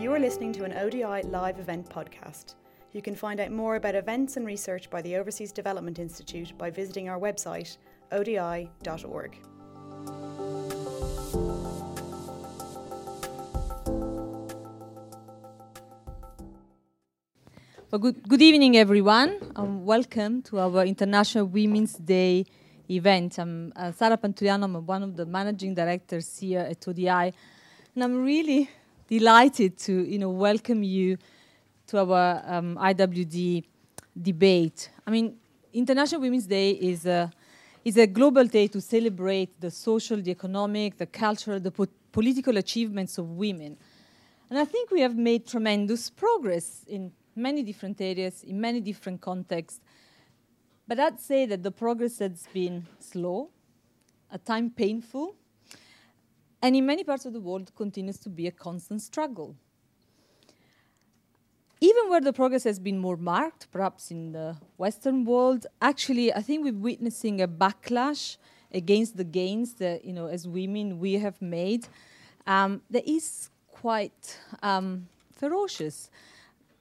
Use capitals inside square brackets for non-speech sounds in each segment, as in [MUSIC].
You are listening to an ODI live event podcast. You can find out more about events and research by the Overseas Development Institute by visiting our website, odi.org. Well, good, good evening, everyone, and welcome to our International Women's Day event. I'm uh, Sara Pantuliano, I'm one of the managing directors here at ODI, and I'm really delighted to you know, welcome you to our um, IWD debate. I mean, International Women's Day is a, is a global day to celebrate the social, the economic, the cultural, the po- political achievements of women. And I think we have made tremendous progress in many different areas, in many different contexts. But I'd say that the progress has been slow, at times painful, and in many parts of the world continues to be a constant struggle. Even where the progress has been more marked, perhaps in the Western world, actually, I think we're witnessing a backlash against the gains that, you know, as women we have made. Um, that is quite um, ferocious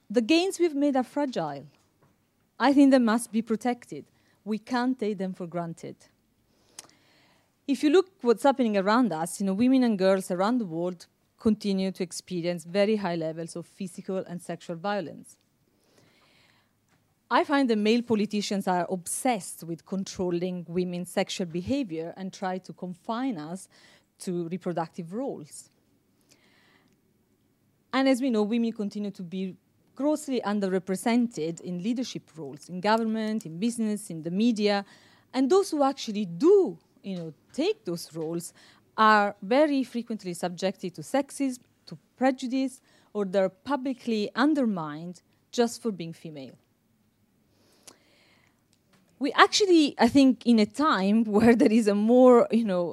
the gains we've made are fragile. I think they must be protected. We can't take them for granted. If you look what's happening around us, you know, women and girls around the world continue to experience very high levels of physical and sexual violence. I find that male politicians are obsessed with controlling women's sexual behavior and try to confine us to reproductive roles. And as we know, women continue to be grossly underrepresented in leadership roles in government, in business, in the media. And those who actually do you know, take those roles are very frequently subjected to sexism, to prejudice, or they're publicly undermined just for being female. We actually, I think, in a time [LAUGHS] where there is a more, you know,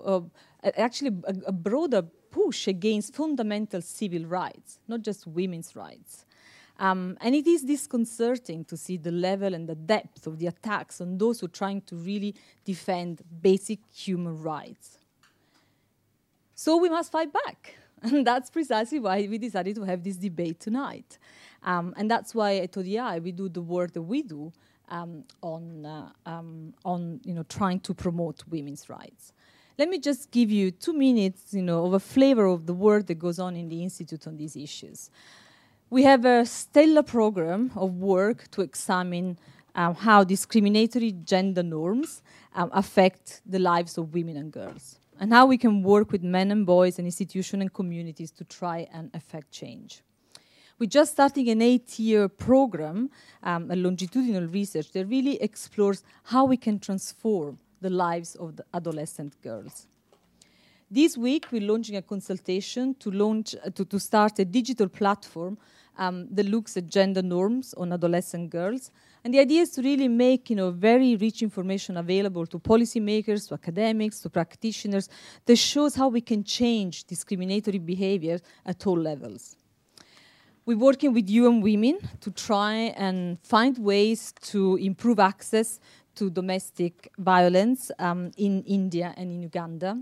uh, actually a, a broader push against fundamental civil rights, not just women's rights. Um, and it is disconcerting to see the level and the depth of the attacks on those who are trying to really defend basic human rights. So we must fight back. [LAUGHS] And that's precisely why we decided to have this debate tonight. Um, and that's why at ODI we do the work that we do um, on, uh, um, on you know, trying to promote women's rights. Let me just give you two minutes you know, of a flavor of the work that goes on in the Institute on these issues. We have a stellar program of work to examine um, how discriminatory gender norms um, affect the lives of women and girls, and how we can work with men and boys and institutions and communities to try and affect change. We're just starting an eight year program, um, a longitudinal research that really explores how we can transform the lives of the adolescent girls. This week, we're launching a consultation to, launch, uh, to, to start a digital platform um, that looks at gender norms on adolescent girls. And the idea is to really make you know, very rich information available to policymakers, to academics, to practitioners that shows how we can change discriminatory behavior at all levels. We're working with UN Women to try and find ways to improve access to domestic violence um, in India and in Uganda.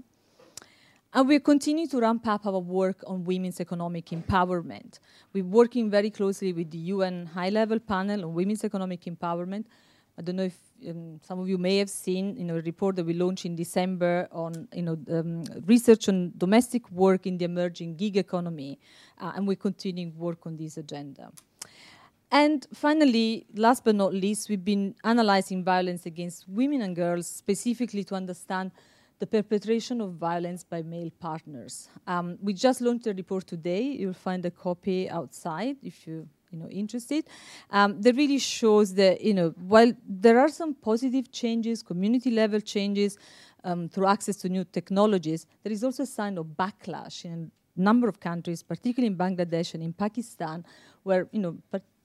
And we're continuing to ramp up our work on women's economic empowerment. We're working very closely with the UN High Level Panel on Women's Economic Empowerment. I don't know if um, some of you may have seen you know, a report that we launched in December on you know, um, research on domestic work in the emerging gig economy, uh, and we're continuing work on this agenda. And finally, last but not least, we've been analyzing violence against women and girls specifically to understand the perpetration of violence by male partners. Um, we just launched a report today. You'll find a copy outside if you you know interested. Um, that really shows that you know while there are some positive changes, community level changes um, through access to new technologies, there is also a sign of backlash in a number of countries, particularly in Bangladesh and in Pakistan, where you know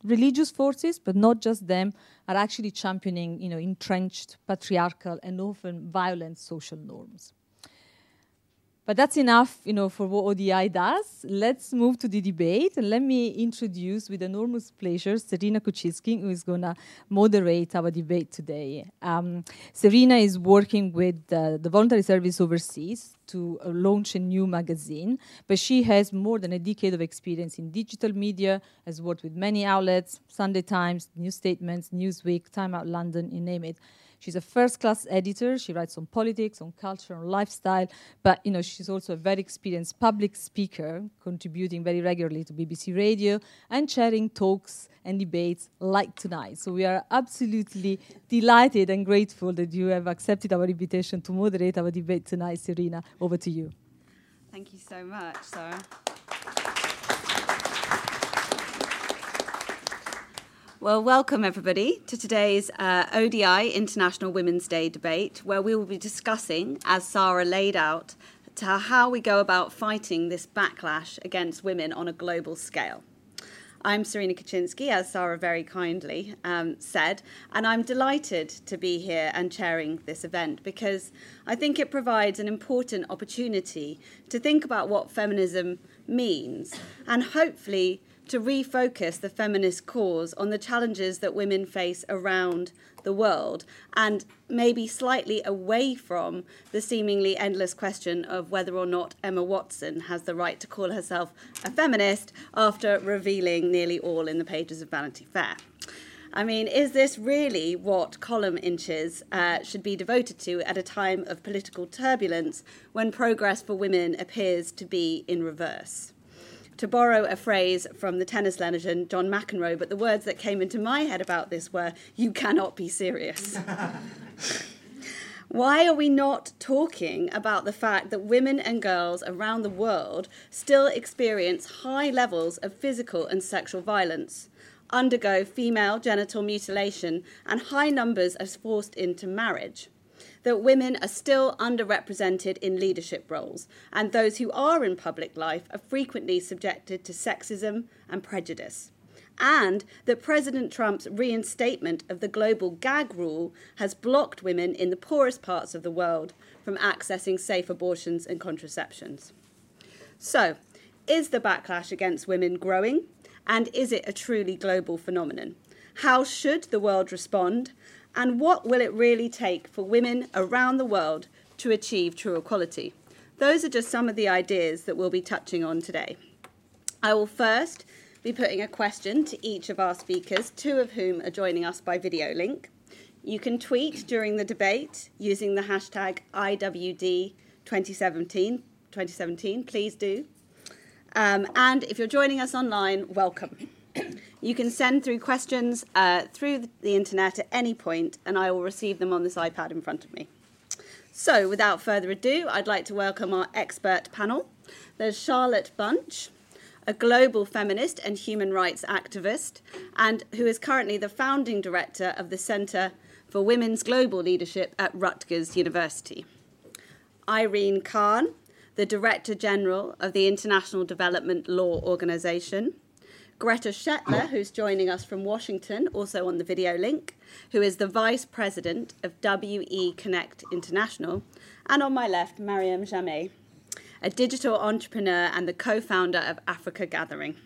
religious forces, but not just them, are actually championing you know, entrenched patriarchal and often violent social norms. But that's enough you know, for what ODI does. Let's move to the debate. And let me introduce with enormous pleasure Serena Kutchinsky, who is going to moderate our debate today. Um, Serena is working with uh, the Voluntary Service Overseas to uh, launch a new magazine. But she has more than a decade of experience in digital media, has worked with many outlets, Sunday Times, New Statesman, Newsweek, Time Out London, you name it. She's a first-class editor. She writes on politics, on culture, on lifestyle. But you know, she's also a very experienced public speaker, contributing very regularly to BBC Radio and chairing talks and debates like tonight. So we are absolutely delighted and grateful that you have accepted our invitation to moderate our debate tonight. Serena, over to you. Thank you so much, Sara. Well, welcome everybody to today's uh, ODI International Women's Day debate, where we will be discussing, as Sara laid out, how we go about fighting this backlash against women on a global scale. I'm Serena Kutchinsky, as Sara very kindly um, said, and I'm delighted to be here and chairing this event because I think it provides an important opportunity to think about what feminism means and hopefully to refocus the feminist cause on the challenges that women face around the world and maybe slightly away from the seemingly endless question of whether or not Emma Watson has the right to call herself a feminist after revealing nearly all in the pages of Vanity Fair. I mean, is this really what column inches uh, should be devoted to at a time of political turbulence when progress for women appears to be in reverse? To borrow a phrase from the tennis legend John McEnroe, but the words that came into my head about this were, You cannot be serious. [LAUGHS] Why are we not talking about the fact that women and girls around the world still experience high levels of physical and sexual violence, undergo female genital mutilation, and high numbers are forced into marriage? That women are still underrepresented in leadership roles, and those who are in public life are frequently subjected to sexism and prejudice. And that President Trump's reinstatement of the global gag rule has blocked women in the poorest parts of the world from accessing safe abortions and contraceptions. So, is the backlash against women growing? And is it a truly global phenomenon? How should the world respond? And what will it really take for women around the world to achieve true equality? Those are just some of the ideas that we'll be touching on today. I will first be putting a question to each of our speakers, two of whom are joining us by video link. You can tweet during the debate using the hashtag IWD2017. 2017, please do. Um, and if you're joining us online, welcome. You can send through questions uh, through the internet at any point, and I will receive them on this iPad in front of me. So, without further ado, I'd like to welcome our expert panel. There's Charlotte Bunch, a global feminist and human rights activist, and who is currently the founding director of the Centre for Women's Global Leadership at Rutgers University. Irene Khan, the Director General of the International Development Law Organization. Greta Schettler, who's joining us from Washington, also on the video link, who is the Vice President of WE Connect International. And on my left, Marieme Jamme, a digital entrepreneur and the co founder of Africa Gathering.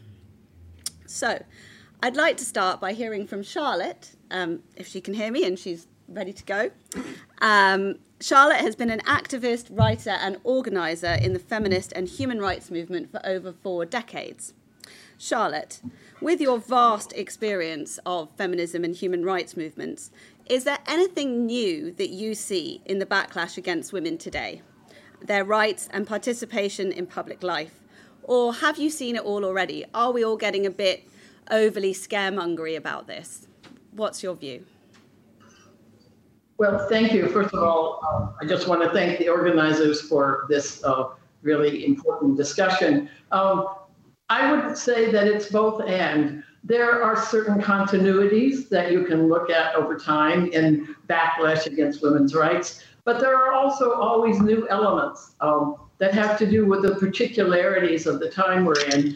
So, I'd like to start by hearing from Charlotte, um, if she can hear me and she's ready to go. Um, Charlotte has been an activist, writer, and organizer in the feminist and human rights movement for over four decades. Charlotte, with your vast experience of feminism and human rights movements, is there anything new that you see in the backlash against women today, their rights and participation in public life? Or have you seen it all already? Are we all getting a bit overly scaremongery about this? What's your view? Well, thank you. First of all, um, I just want to thank the organizers for this uh, really important discussion. Um, I would say that it's both and. There are certain continuities that you can look at over time in backlash against women's rights, but there are also always new elements um, that have to do with the particularities of the time we're in.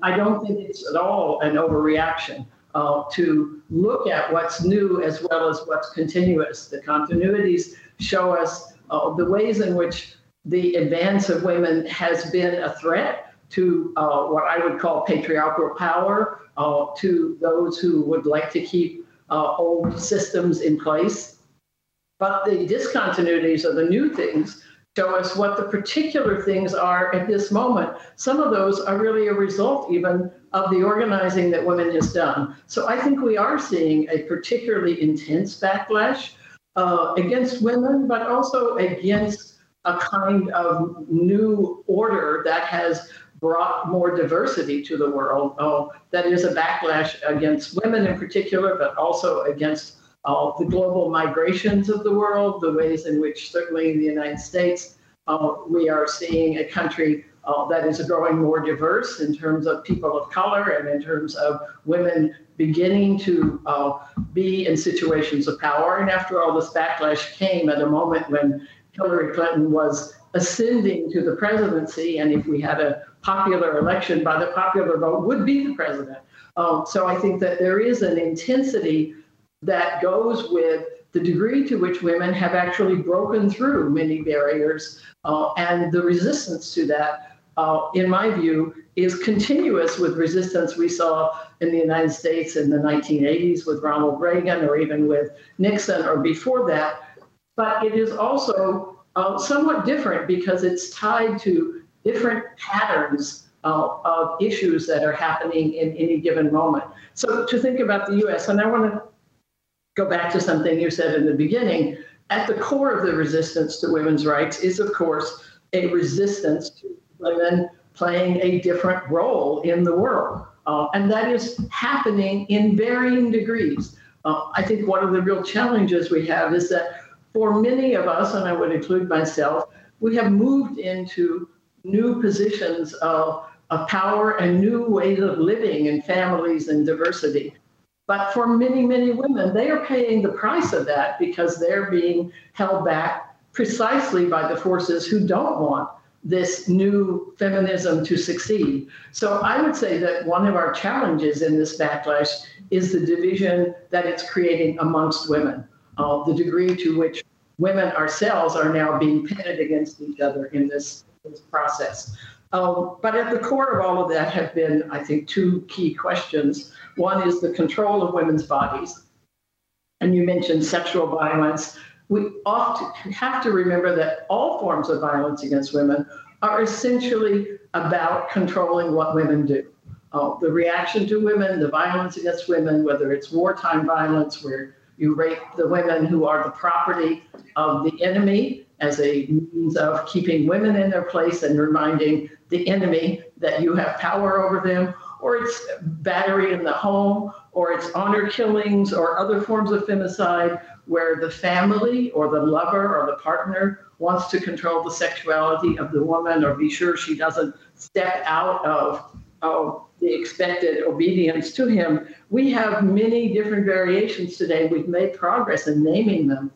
I don't think it's at all an overreaction uh, to look at what's new as well as what's continuous. The continuities show us uh, the ways in which the advance of women has been a threat to uh, what I would call patriarchal power, uh, to those who would like to keep uh, old systems in place. But the discontinuities of the new things show us what the particular things are at this moment. Some of those are really a result even of the organizing that women has done. So I think we are seeing a particularly intense backlash uh, against women, but also against a kind of new order that has brought more diversity to the world. Uh, that is a backlash against women in particular, but also against uh, the global migrations of the world, the ways in which, certainly in the United States, uh, we are seeing a country uh, that is growing more diverse in terms of people of color and in terms of women beginning to uh, be in situations of power. And after all, this backlash came at a moment when Hillary Clinton was ascending to the presidency, and if we had a popular election by the popular vote, would be the president. Um, so I think that there is an intensity that goes with the degree to which women have actually broken through many barriers uh, and the resistance to that, uh, in my view, is continuous with resistance we saw in the United States in the 1980s with Ronald Reagan or even with Nixon or before that. But it is also uh, somewhat different because it's tied to different patterns uh, of issues that are happening in any given moment. So to think about the US, and I want to go back to something you said in the beginning. At the core of the resistance to women's rights is, of course, a resistance to women playing a different role in the world. Uh, and that is happening in varying degrees. Uh, I think one of the real challenges we have is that for many of us, and I would include myself, we have moved into new positions of, of power and new ways of living in families and diversity. But for many, many women, they are paying the price of that because they're being held back precisely by the forces who don't want this new feminism to succeed. So I would say that one of our challenges in this backlash is the division that it's creating amongst women, uh, the degree to which women ourselves are now being pitted against each other in this, this process. Um, but at the core of all of that have been, I think, two key questions. One is the control of women's bodies. And you mentioned sexual violence. We often have to remember that all forms of violence against women are essentially about controlling what women do. Uh, the reaction to women, the violence against women, whether it's wartime violence where you rape the women who are the property of the enemy as a means of keeping women in their place and reminding the enemy that you have power over them, or it's battery in the home, or it's honor killings, or other forms of femicide where the family or the lover or the partner wants to control the sexuality of the woman or be sure she doesn't step out of, of the expected obedience to him. We have many different variations today. We've made progress in naming them,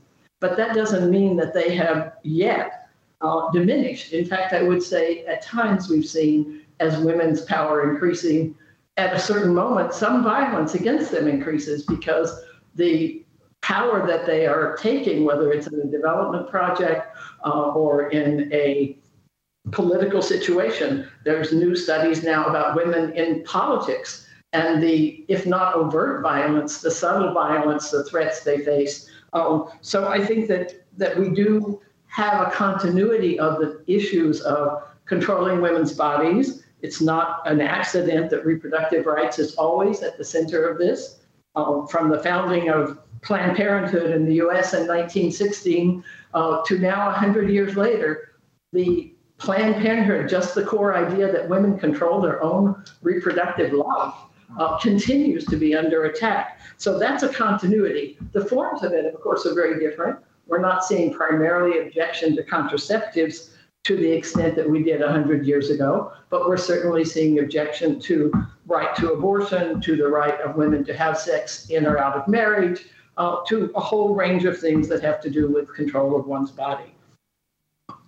but that doesn't mean that they have yet uh, diminished. In fact, I would say at times we've seen as women's power increasing, at a certain moment, some violence against them increases because the power that they are taking, whether it's in a development project uh, or in a political situation, there's new studies now about women in politics and the, if not overt violence, the subtle violence, the threats they face. Um, so I think that that we do have a continuity of the issues of controlling women's bodies. It's not an accident that reproductive rights is always at the center of this. Um, from the founding of Planned Parenthood in the US in 1916 uh, to now 100 years later, the Planned Parenthood, just the core idea that women control their own reproductive life, uh, continues to be under attack. So that's a continuity. The forms of it, of course, are very different. We're not seeing primarily objection to contraceptives to the extent that we did 100 years ago, but we're certainly seeing objection to right to abortion, to the right of women to have sex in or out of marriage, uh, to a whole range of things that have to do with control of one's body.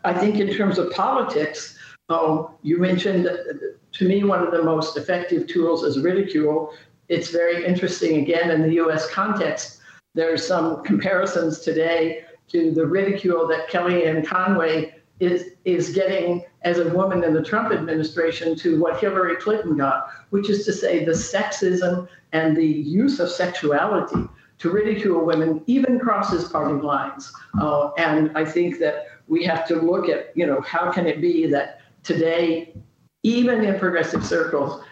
I think in terms of politics, um, you mentioned to me one of the most effective tools is ridicule. It's very interesting, again, in the US context. There's some comparisons today to the ridicule that Kellyanne Conway is, is getting as a woman in the Trump administration to what Hillary Clinton got, which is to say the sexism and the use of sexuality to ridicule women even crosses party lines. Uh, and I think that we have to look at, you know, how can it be that today, even in progressive circles,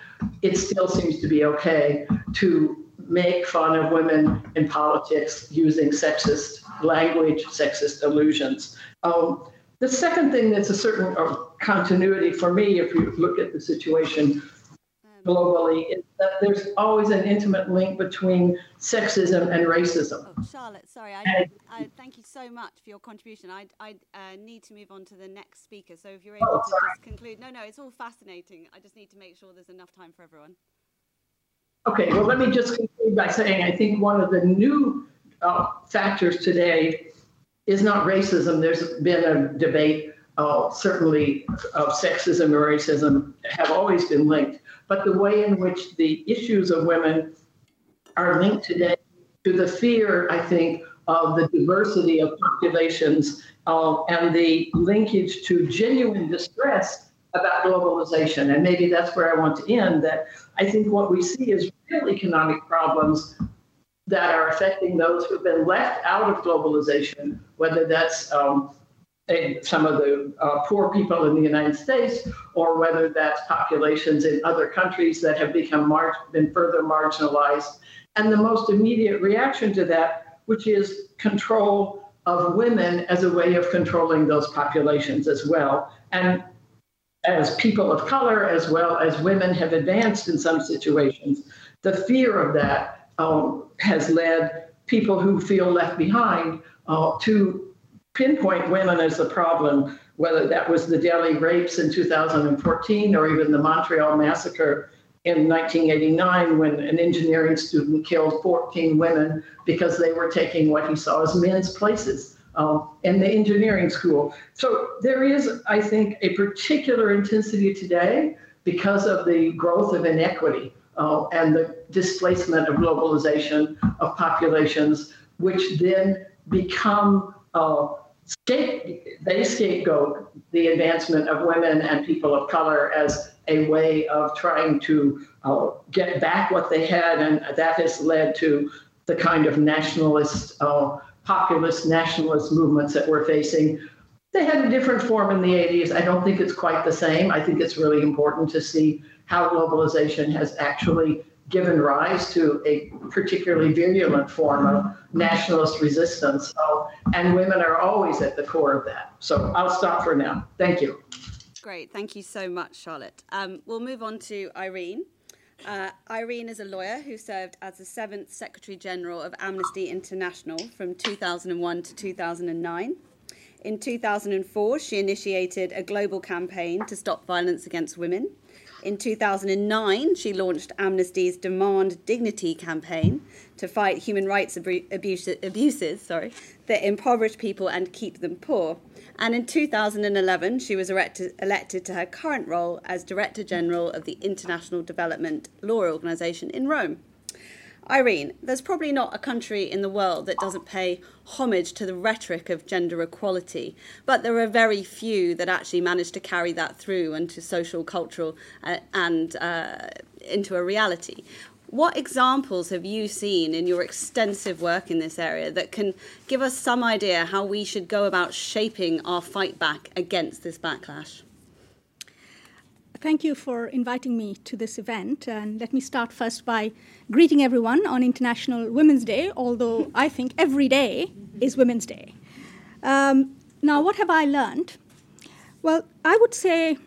it still seems to be okay to make fun of women in politics using sexist language, sexist allusions. Um, the second thing that's a certain uh, continuity for me, if you look at the situation globally, is that there's always an intimate link between sexism and racism. Oh, Charlotte, sorry, I, I, thank you so much for your contribution. I, I uh, need to move on to the next speaker, so if you're able oh, to just conclude. No, no, it's all fascinating. I just need to make sure there's enough time for everyone. Okay, well, let me just conclude by saying I think one of the new uh, factors today is not racism. There's been a debate, uh, certainly, of sexism and racism have always been linked. But the way in which the issues of women are linked today to the fear, I think, of the diversity of populations uh, and the linkage to genuine distress about globalization. And maybe that's where I want to end that I think what we see is real economic problems that are affecting those who've been left out of globalization, whether that's um, some of the uh, poor people in the United States, or whether that's populations in other countries that have become mar- been further marginalized. And the most immediate reaction to that, which is control of women as a way of controlling those populations as well. And as people of color, as well as women, have advanced in some situations, the fear of that um, has led people who feel left behind uh, to pinpoint women as the problem, whether that was the Delhi rapes in 2014 or even the Montreal massacre in 1989 when an engineering student killed 14 women because they were taking what he saw as men's places uh, in the engineering school. So there is, I think, a particular intensity today because of the growth of inequity uh, and the displacement of globalization of populations, which then become uh, they scapegoat the advancement of women and people of color as a way of trying to uh, get back what they had, and that has led to the kind of nationalist, uh, populist nationalist movements that we're facing. They had a different form in the 80s. I don't think it's quite the same. I think it's really important to see how globalization has actually given rise to a particularly virulent form of nationalist resistance. So, and women are always at the core of that. So I'll stop for now. Thank you. Great. Thank you so much, Charlotte. Um, we'll move on to Irene. Uh, Irene is a lawyer who served as the seventh Secretary General of Amnesty International from 2001 to 2009. In 2004, she initiated a global campaign to stop violence against women. In 2009, she launched Amnesty's Demand Dignity campaign to fight human rights abuse, abuses sorry, that impoverish people and keep them poor. And in 2011, she was elected, elected to her current role as Director General of the International Development Law Organization in Rome. Irene, there's probably not a country in the world that doesn't pay homage to the rhetoric of gender equality, but there are very few that actually manage to carry that through into social, cultural, uh, and uh, into a reality. What examples have you seen in your extensive work in this area that can give us some idea how we should go about shaping our fight back against this backlash? Thank you for inviting me to this event. And let me start first by greeting everyone on International Women's Day, although I think every day is Women's Day. Um, now, what have I learned? Well, I would say,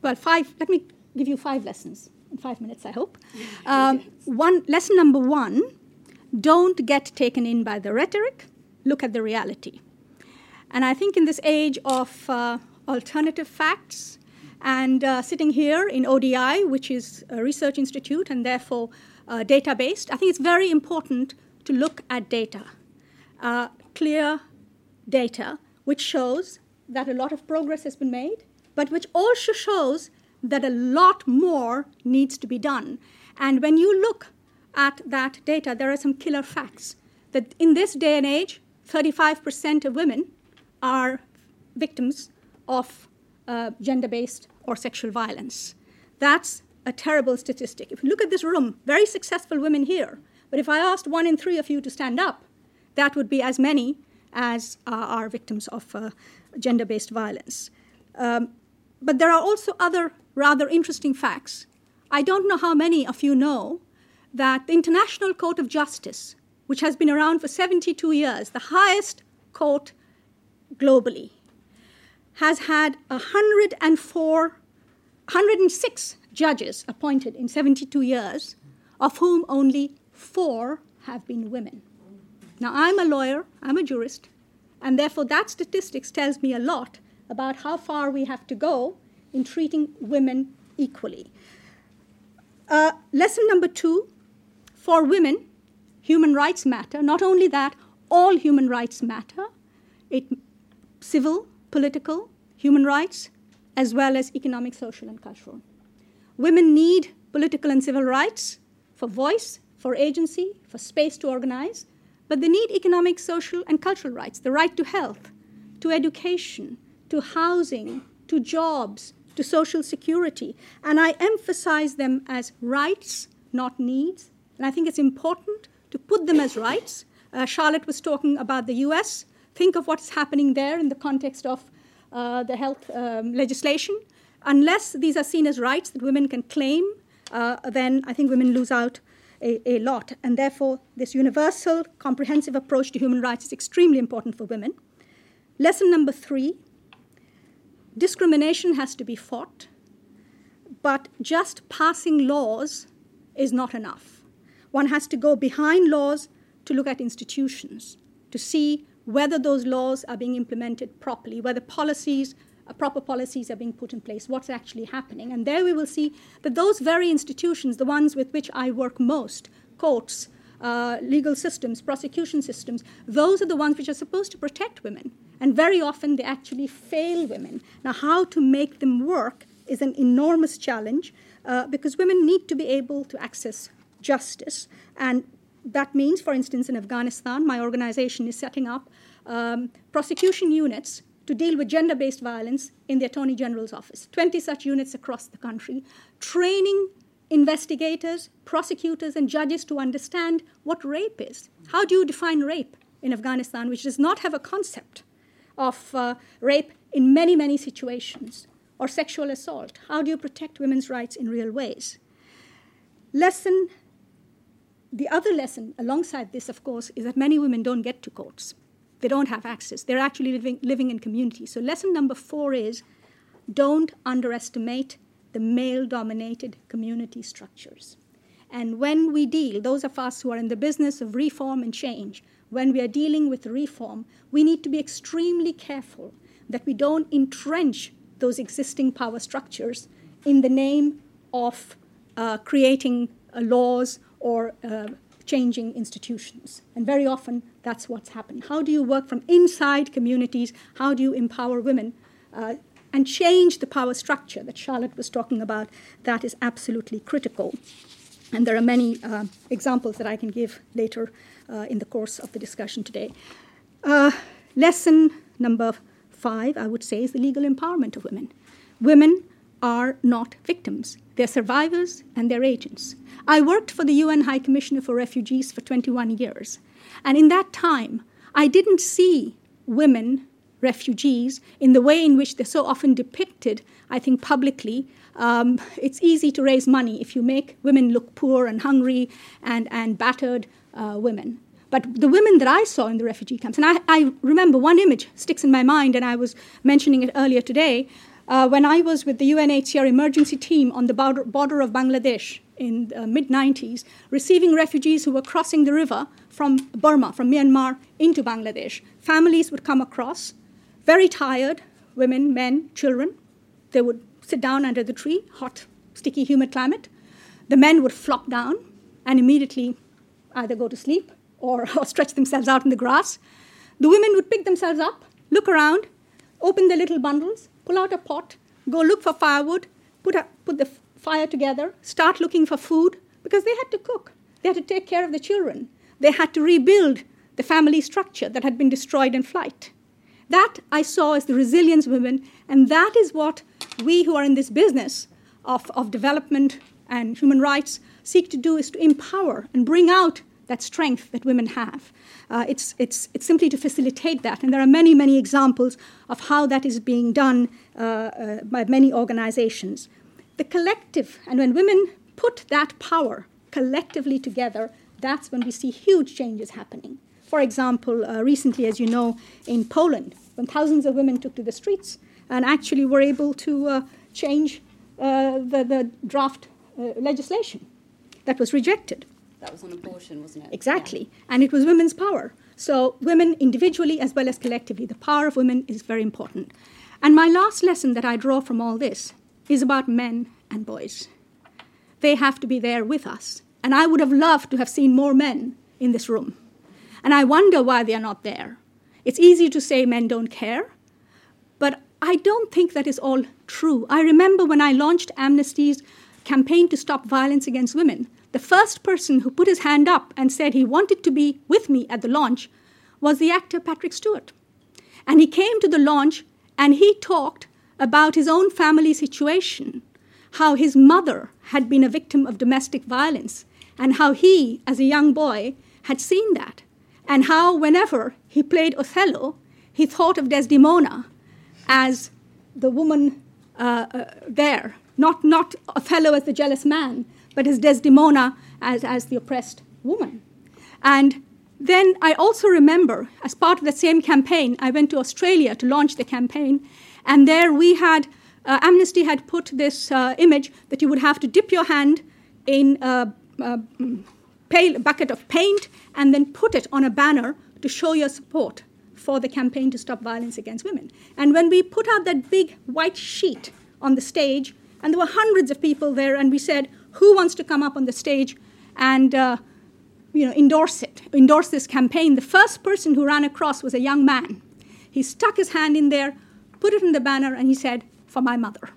well, five, let me give you five lessons in five minutes, I hope. Um, [LAUGHS] one, lesson number one don't get taken in by the rhetoric, look at the reality. And I think in this age of uh, alternative facts, and uh, sitting here in ODI, which is a research institute and therefore uh, data based, I think it's very important to look at data, uh, clear data, which shows that a lot of progress has been made, but which also shows that a lot more needs to be done. And when you look at that data, there are some killer facts that in this day and age, 35% of women are victims of uh, gender based or sexual violence. That's a terrible statistic. If you look at this room, very successful women here, but if I asked one in three of you to stand up, that would be as many as are victims of uh, gender based violence. Um, but there are also other rather interesting facts. I don't know how many of you know that the International Court of Justice, which has been around for 72 years, the highest court globally, has had 104, 106 judges appointed in 72 years, of whom only four have been women. Now, I'm a lawyer, I'm a jurist, and therefore that statistics tells me a lot about how far we have to go in treating women equally. Uh, lesson number two for women, human rights matter. Not only that, all human rights matter. It, civil, political, human rights, as well as economic, social, and cultural. Women need political and civil rights for voice, for agency, for space to organize, but they need economic, social, and cultural rights the right to health, to education, to housing, to jobs, to social security. And I emphasize them as rights, not needs. And I think it's important to put them as rights. Uh, Charlotte was talking about the US. Think of what's happening there in the context of uh, the health um, legislation. Unless these are seen as rights that women can claim, uh, then I think women lose out a, a lot. And therefore, this universal, comprehensive approach to human rights is extremely important for women. Lesson number three discrimination has to be fought, but just passing laws is not enough. One has to go behind laws to look at institutions, to see whether those laws are being implemented properly, whether policies, uh, proper policies are being put in place, what's actually happening. And there we will see that those very institutions, the ones with which I work most, courts, uh, legal systems, prosecution systems, those are the ones which are supposed to protect women. And very often they actually fail women. Now, how to make them work is an enormous challenge uh, because women need to be able to access justice. And that means, for instance, in Afghanistan, my organization is setting up um, prosecution units to deal with gender based violence in the Attorney General's office. 20 such units across the country, training investigators, prosecutors, and judges to understand what rape is. How do you define rape in Afghanistan, which does not have a concept of uh, rape in many, many situations, or sexual assault? How do you protect women's rights in real ways? Lesson the other lesson alongside this, of course, is that many women don't get to courts. They don't have access. They're actually living, living in communities. So, lesson number four is don't underestimate the male dominated community structures. And when we deal, those of us who are in the business of reform and change, when we are dealing with reform, we need to be extremely careful that we don't entrench those existing power structures in the name of uh, creating uh, laws or uh, changing institutions. And very often that's what's happening. How do you work from inside communities? How do you empower women? Uh, and change the power structure that Charlotte was talking about, that is absolutely critical. And there are many uh, examples that I can give later uh, in the course of the discussion today. Uh, lesson number five, I would say, is the legal empowerment of women. Women are not victims, they're survivors and they're agents. I worked for the UN High Commissioner for Refugees for 21 years. And in that time, I didn't see women, refugees, in the way in which they're so often depicted, I think, publicly. Um, it's easy to raise money if you make women look poor and hungry and, and battered uh, women. But the women that I saw in the refugee camps, and I, I remember one image sticks in my mind, and I was mentioning it earlier today. Uh, when I was with the UNHCR emergency team on the border, of Bangladesh in the mid 90s, receiving refugees who were crossing the river from Burma, from Myanmar, into Bangladesh. Families would come across, very tired women, men, children. They would sit down under the tree, hot, sticky, humid climate. The men would flop down and immediately either go to sleep or, [LAUGHS] or stretch themselves out in the grass. The women would pick themselves up, look around, open their little bundles, pull out a pot, go look for firewood, put, a, put the fire together, start looking for food, because they had to cook. They had to take care of the children. They had to rebuild the family structure that had been destroyed in flight. That I saw as the resilience women, and that is what we who are in this business of, of development and human rights seek to do is to empower and bring out that strength that women have. Uh, it's, it's, it's simply to facilitate that. And there are many, many examples of how that is being done uh, uh, by many organizations. The collective, and when women put that power collectively together, that's when we see huge changes happening. For example, uh, recently, as you know, in Poland, when thousands of women took to the streets and actually were able to uh, change uh, the, the draft uh, legislation that was rejected. That was on abortion, wasn't it? Exactly. Yeah. And it was women's power. So, women individually as well as collectively, the power of women is very important. And my last lesson that I draw from all this is about men and boys. They have to be there with us. And I would have loved to have seen more men in this room. And I wonder why they are not there. It's easy to say men don't care, but I don't think that is all true. I remember when I launched Amnesty's campaign to stop violence against women, the first person who put his hand up and said he wanted to be with me at the launch was the actor Patrick Stewart. And he came to the launch and he talked about his own family situation, how his mother had been a victim of domestic violence, and how he, as a young boy, had seen that, and how whenever he played Othello, he thought of Desdemona as the woman uh, uh, there, not, not Othello as the jealous man, but as Desdemona as, as the oppressed woman. And then I also remember, as part of the same campaign, I went to Australia to launch the campaign, and there we had, uh, Amnesty had put this uh, image that you would have to dip your hand in a, a pale bucket of paint and then put it on a banner to show your support for the campaign to stop violence against women. And when we put out that big white sheet on the stage, and there were hundreds of people there, and we said, who wants to come up on the stage and uh, you know, endorse it, endorse this campaign? The first person who ran across was a young man. He stuck his hand in there, put it in the banner, and he said, For my mother.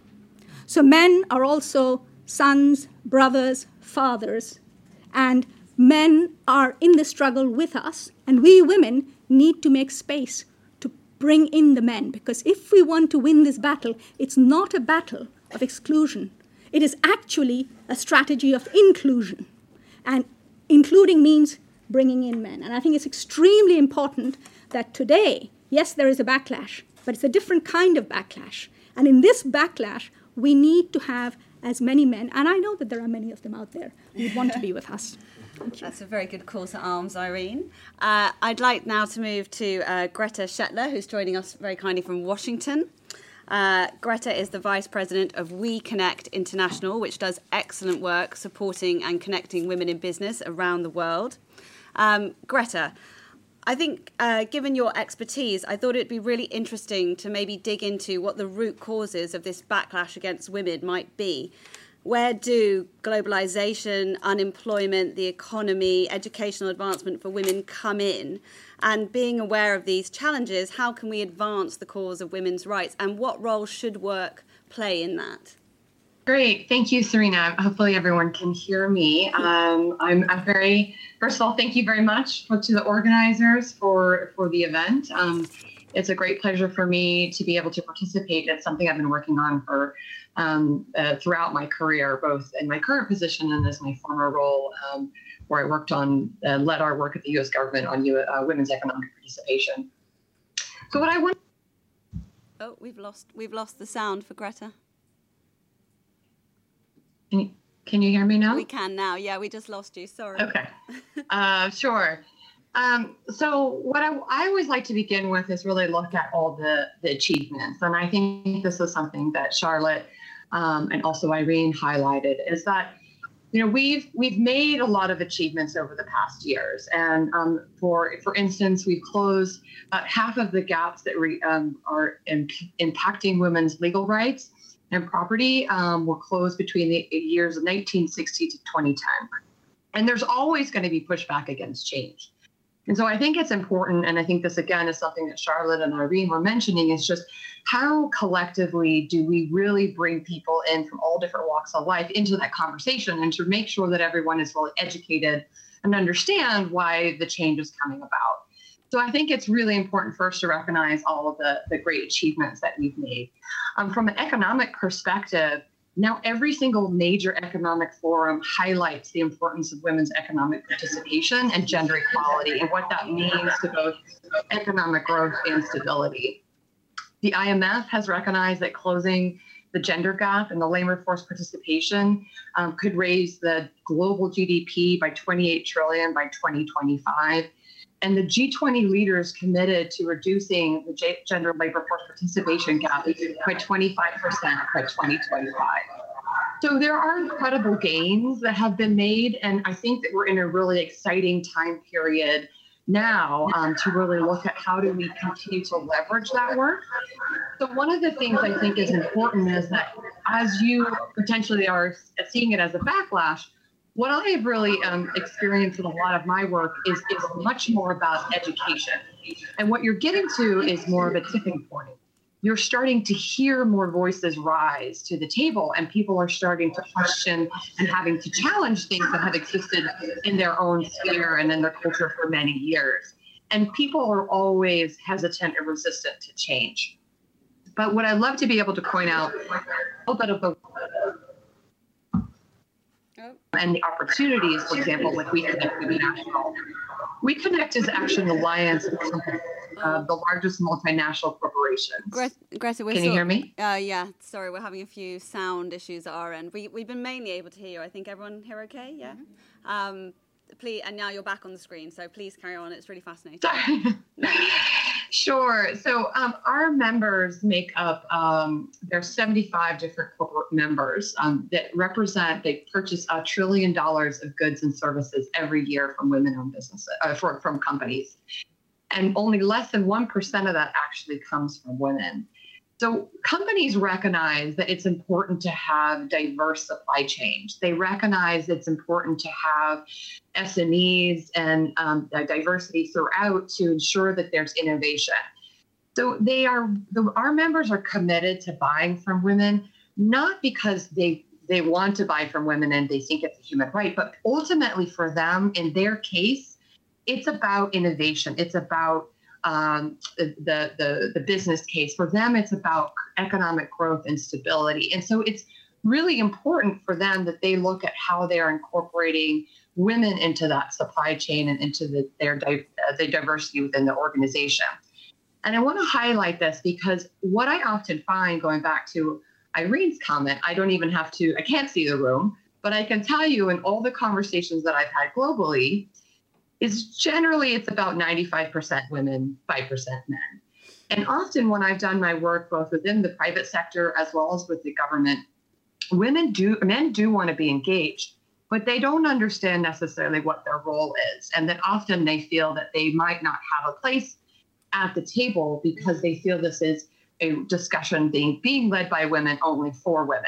So men are also sons, brothers, fathers, and men are in the struggle with us, and we women need to make space to bring in the men because if we want to win this battle, it's not a battle of exclusion, it is actually a strategy of inclusion. And including means bringing in men. And I think it's extremely important that today, yes, there is a backlash, but it's a different kind of backlash. And in this backlash, we need to have as many men, and I know that there are many of them out there who want to be with us. That's a very good call to arms, Irene. Uh, I'd like now to move to uh, Greta Schettler, who's joining us very kindly from Washington. Uh, Greta is the vice president of We Connect International, which does excellent work supporting and connecting women in business around the world. Um, Greta, I think, uh, given your expertise, I thought it'd be really interesting to maybe dig into what the root causes of this backlash against women might be. Where do globalization, unemployment, the economy, educational advancement for women come in? And being aware of these challenges, how can we advance the cause of women's rights? And what role should work play in that? Great. Thank you, Serena. Hopefully, everyone can hear me. Um, I'm, I'm, very, first of all, thank you very much for, to the organizers for, for the event. Um, it's a great pleasure for me to be able to participate. It's something I've been working on for um, uh, throughout my career, both in my current position and as my former role um, where I worked on, uh, led our work at the U.S. government on U- uh, women's economic participation. So what I want. Oh, we've lost we've lost the sound for Greta. Can you, can you hear me now? We can now. Yeah, we just lost you. Sorry. Okay. [LAUGHS] uh, sure. Um, so what I, I always like to begin with is really look at all the, the achievements. And I think this is something that Charlotte um, and also Irene highlighted is that you know we've we've made a lot of achievements over the past years. And um, for for instance we've closed uh, half of the gaps that re, um, are imp- impacting women's legal rights and property um, were closed between the years of 1960 to 2010 and there's always going to be pushback against change and so I think it's important, and I think this again is something that Charlotte and Irene were mentioning, is just how collectively do we really bring people in from all different walks of life into that conversation and to make sure that everyone is fully educated and understand why the change is coming about. So I think it's really important first to recognize all of the, the great achievements that we've made. Um, from an economic perspective, Now, every single major economic forum highlights the importance of women's economic participation and gender equality and what that means to both economic growth and stability. The IMF has recognized that closing the gender gap and the labor force participation um, could raise the global GDP by 28 trillion by 2025. And the G20 leaders committed to reducing the gender labor force participation gap by 25% by 2025. So there are incredible gains that have been made. And I think that we're in a really exciting time period now um, to really look at how do we continue to leverage that work. So one of the things I think is important is that as you potentially are seeing it as a backlash, what I have really um, experienced in a lot of my work is, is much more about education. And what you're getting to is more of a tipping point. You're starting to hear more voices rise to the table and people are starting to question and having to challenge things that have existed in their own sphere and in their culture for many years. And people are always hesitant and resistant to change. But what i love to be able to point out a little bit of the and the opportunities, for example, with We Connect International. We Connect is actually an alliance of uh, the largest multinational corporations. Gre- Greta, Can you hear me? Uh, yeah, sorry, we're having a few sound issues at our end. We, we've been mainly able to hear you. I think everyone here okay? Yeah? Mm-hmm. Um, please, and now you're back on the screen, so please carry on. It's really fascinating. [LAUGHS] Sure. So um, our members make up, um, there's 75 different corporate members um, that represent, they purchase a trillion dollars of goods and services every year from women-owned businesses, uh, for, from companies and only less than 1% of that actually comes from women. So companies recognize that it's important to have diverse supply chains. They recognize it's important to have SMEs and um, diversity throughout to ensure that there's innovation. So they are the, our members are committed to buying from women, not because they they want to buy from women and they think it's a human right, but ultimately for them, in their case, it's about innovation. It's about um, the, the, the business case. For them, it's about economic growth and stability. And so it's really important for them that they look at how they're incorporating women into that supply chain and into the, their uh, the diversity within the organization. And I want to highlight this because what I often find, going back to Irene's comment, I don't even have to, I can't see the room, but I can tell you in all the conversations that I've had globally, is generally it's about 95% women, 5% men. And often when I've done my work both within the private sector as well as with the government, women do men do want to be engaged, but they don't understand necessarily what their role is. And that often they feel that they might not have a place at the table because they feel this is a discussion being being led by women only for women.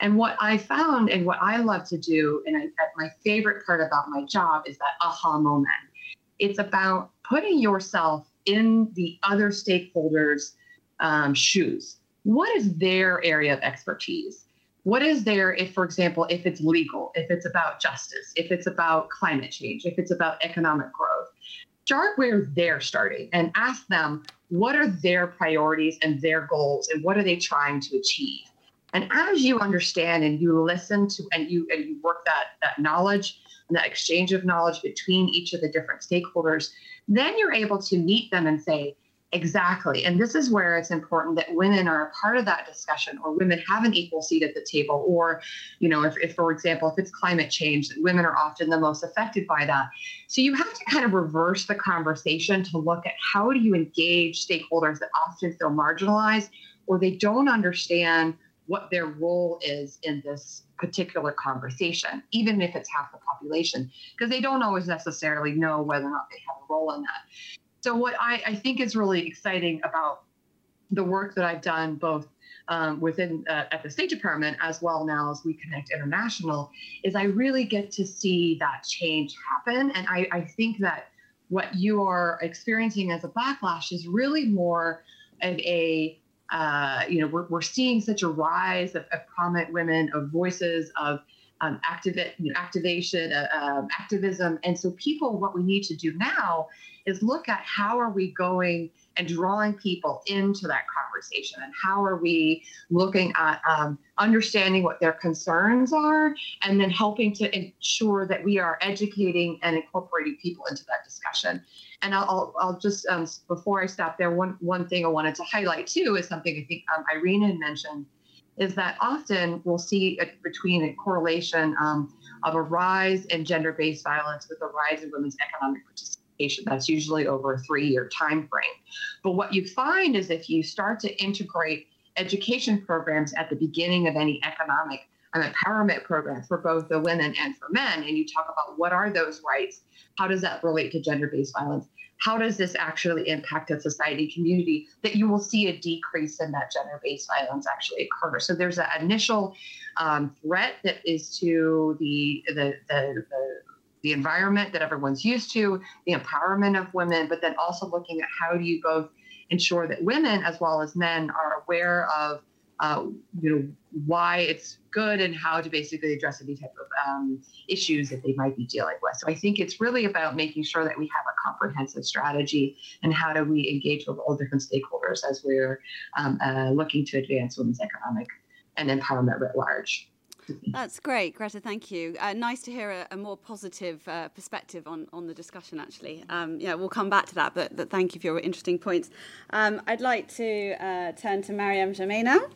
And what I found and what I love to do, and I, my favorite part about my job is that aha moment. It's about putting yourself in the other stakeholders' um, shoes. What is their area of expertise? What is there if, for example, if it's legal, if it's about justice, if it's about climate change, if it's about economic growth? Start where they're starting and ask them what are their priorities and their goals and what are they trying to achieve? And as you understand and you listen to and you and you work that that knowledge and that exchange of knowledge between each of the different stakeholders, then you're able to meet them and say, exactly. And this is where it's important that women are a part of that discussion or women have an equal seat at the table. Or, you know, if, if for example, if it's climate change, women are often the most affected by that. So you have to kind of reverse the conversation to look at how do you engage stakeholders that often feel marginalized or they don't understand what their role is in this particular conversation, even if it's half the population, because they don't always necessarily know whether or not they have a role in that. So, what I, I think is really exciting about the work that I've done both um, within uh, at the State Department as well now as We Connect International is I really get to see that change happen. And I, I think that what you are experiencing as a backlash is really more of a uh, you know, we're, we're seeing such a rise of, of prominent women, of voices, of um, activi- you know, activation, uh, um, activism. And so people, what we need to do now is look at how are we going and drawing people into that conversation and how are we looking at um, understanding what their concerns are and then helping to ensure that we are educating and incorporating people into that discussion and I'll, I'll just um, before I stop there, one one thing I wanted to highlight too is something I think um, Irene had mentioned, is that often we'll see a, between a correlation um, of a rise in gender-based violence with a rise in women's economic participation. That's usually over a three-year time frame. But what you find is if you start to integrate education programs at the beginning of any economic an empowerment program for both the women and for men, and you talk about what are those rights, how does that relate to gender-based violence? How does this actually impact a society community that you will see a decrease in that gender-based violence actually occur? So there's an initial um, threat that is to the, the the, the the environment that everyone's used to the empowerment of women but then also looking at how do you both ensure that women as well as men are aware of uh, you know why it's good and how to basically address any type of um, issues that they might be dealing with. So I think it's really about making sure that we have a comprehensive strategy and how do we engage with all different stakeholders as we're um, uh, looking to advance women's economic and empowerment writ large. That's great, Greta. Thank you. Uh, nice to hear a, a more positive uh, perspective on, on the discussion. Actually, um, yeah, we'll come back to that. But, but thank you for your interesting points. Um, I'd like to uh, turn to Marieme Jamme,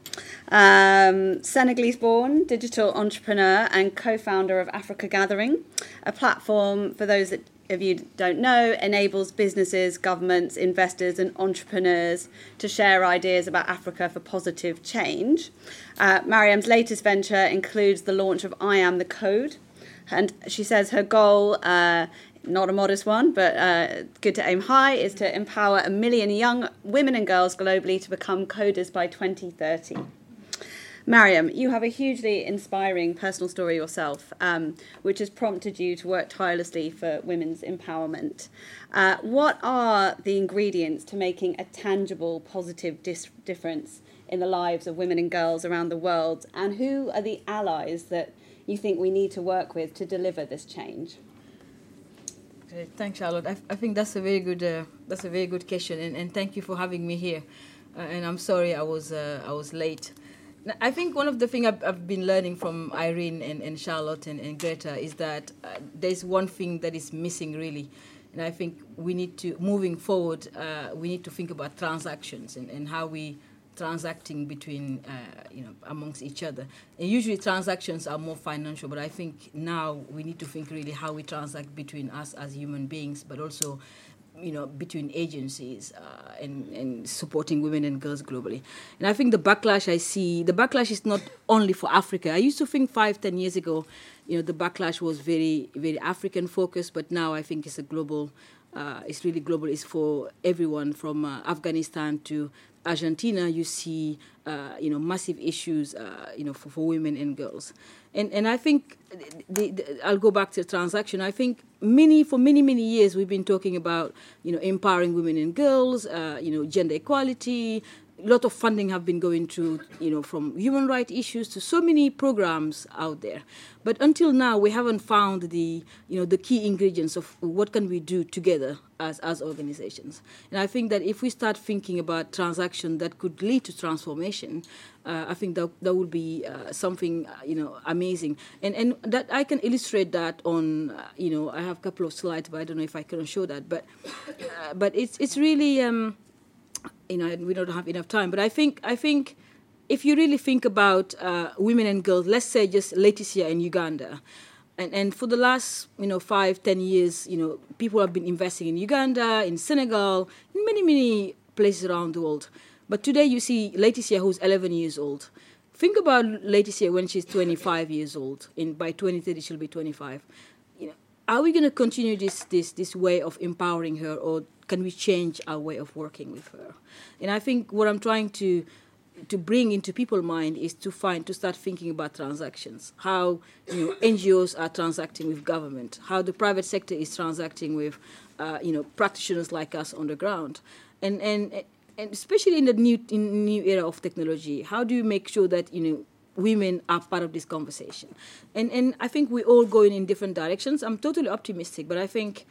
um, Senegalese-born digital entrepreneur and co-founder of Africa Gathering, a platform for those that if you don't know, enables businesses, governments, investors, and entrepreneurs to share ideas about Africa for positive change. Uh, Marieme's latest venture includes the launch of I Am the Code, and she says her goal. Uh, not a modest one, but uh, good to aim high, is to empower a million young women and girls globally to become coders by 2030. Marieme, you have a hugely inspiring personal story yourself, um, which has prompted you to work tirelessly for women's empowerment. Uh, what are the ingredients to making a tangible, positive dis- difference in the lives of women and girls around the world? And who are the allies that you think we need to work with to deliver this change? Okay, thanks, Charlotte. I, I, think that's a very good uh, that's a very good question, and, and thank you for having me here. Uh, and I'm sorry I was uh, I was late. I think one of the things I've, I've, been learning from Irene and, and Charlotte and, and, Greta is that uh, there's one thing that is missing really. And I think we need to, moving forward, uh, we need to think about transactions and, and how we transacting between, uh, you know, amongst each other. And usually transactions are more financial, but I think now we need to think really how we transact between us as human beings, but also you know, between agencies uh, and, and supporting women and girls globally. And I think the backlash I see, the backlash is not only for Africa. I used to think five, ten years ago, you know, the backlash was very, very African focused, but now I think it's a global, uh, it's really global. It's for everyone from uh, Afghanistan to Argentina. You see, uh, you know, massive issues, uh, you know, for, for women and girls. And, and I think, the, the, I'll go back to the transaction. I think many, for many, many years, we've been talking about, you know, empowering women and girls, uh, you know, gender equality, a lot of funding have been going to, you know, from human rights issues to so many programs out there. But until now, we haven't found the, you know, the key ingredients of what can we do together as, as organizations. And I think that if we start thinking about transaction that could lead to transformation, uh, I think that that would be uh, something, uh, you know, amazing. And and that I can illustrate that on, uh, you know, I have a couple of slides, but I don't know if I can show that. But uh, but it's it's really. Um, you know, we don't have enough time. But I think I think if you really think about uh, women and girls, let's say just Leticia in Uganda, and and for the last you know five ten years, you know, people have been investing in Uganda, in Senegal, in many many places around the world. But today you see Leticia, who's 11 years old. Think about Leticia when she's 25 years old. In by 2030, she'll be 25. You know, are we going to continue this this this way of empowering her, or can we change our way of working with her? And I think what I'm trying to to bring into people's mind is to find to start thinking about transactions. How you know NGOs are transacting with government. How the private sector is transacting with uh, you know practitioners like us on the ground. And and and especially in the new in new era of technology how do you make sure that you know women are part of this conversation? And and I think we're all going in different directions. I'm totally optimistic but I think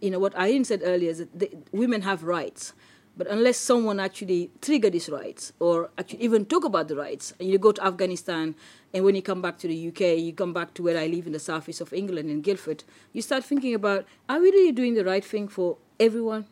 you know what Irene said earlier is that the, women have rights But unless someone actually trigger these rights or actually even talk about the rights, and you go to Afghanistan, and when you come back to the UK, you come back to where I live in the southeast of England in Guildford, you start thinking about, are we really doing the right thing for everyone?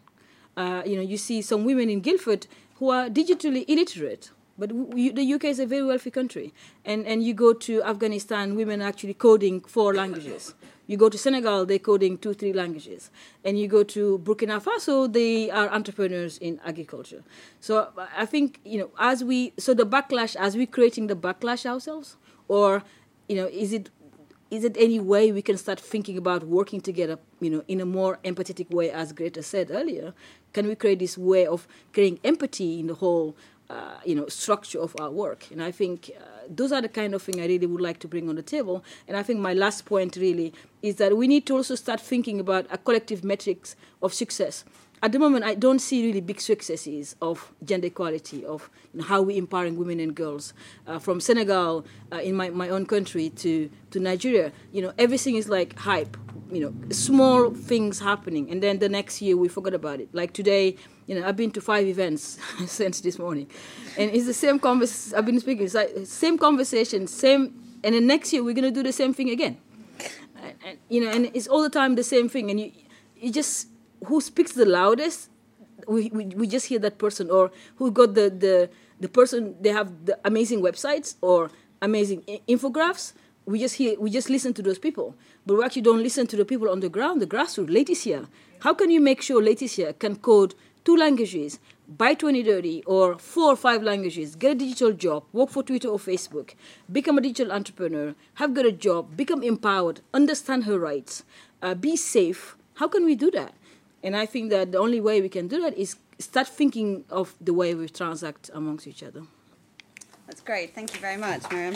Uh, you know, you see some women in Guildford who are digitally illiterate. But w- the UK is a very wealthy country, and and you go to Afghanistan, women are actually coding four languages. You go to Senegal, they're coding two, three languages. And you go to Burkina Faso, they are entrepreneurs in agriculture. So uh, I think, you know, as we, so the backlash, as we creating the backlash ourselves, or, you know, is it, is it any way we can start thinking about working together, you know, in a more empathetic way, as Greta said earlier? Can we create this way of creating empathy in the whole uh, you know structure of our work. And i think uh, those are the kind of thing i really would like to bring on the table. And i think my last point really is that we need to also start thinking about a collective metrics of success. At the moment i don't see really big successes of gender equality of you know, how we empowering women and girls uh, from senegal uh, in my, my own country to, to nigeria. You know everything is like hype you know small things happening. And then the next year we forgot about it. Like today you know, I've been to five events [LAUGHS] since this morning, and it's the same conversation. I've been speaking, it's like same conversation, same, and then next year we're gonna do the same thing again, and, and, you know, and it's all the time the same thing, and you, you just who speaks the loudest, we, we, we just hear that person, or who got the the the person they have the amazing websites or amazing infographics. We just hear, we just listen to those people, but we actually don't listen to the people on the ground, the grassroots. Laetitia, how can you make sure Laetitia can code two languages by 2030 or four or five languages, get a digital job, work for Twitter or Facebook, become a digital entrepreneur, have got a job, become empowered, understand her rights, uh, be safe. How can we do that? And I think that the only way we can do that is start thinking of the way we transact amongst each other. That's great. Thank you very much, Miriam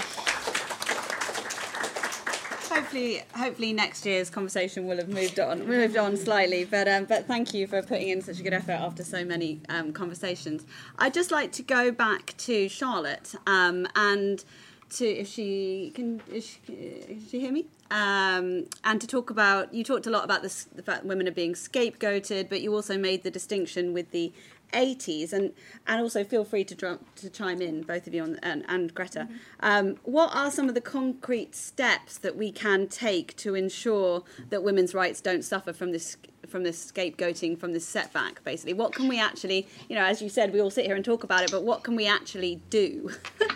hopefully, hopefully next year's conversation will have moved on, moved on slightly. But um, but thank you for putting in such a good effort after so many um, conversations. I'd just like to go back to Charlotte um, and to if she can, if she, she hear me? Um, and to talk about you talked a lot about this, the fact women are being scapegoated, but you also made the distinction with the 80s and and also feel free to to chime in both of you on, and, and Greta. Mm-hmm. um, what are some of the concrete steps that we can take to ensure that women's rights don't suffer from this from this scapegoating from this setback basically? What can we actually you know as you said we all sit here and talk about it but what can we actually do? [LAUGHS]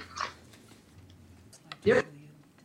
Yep.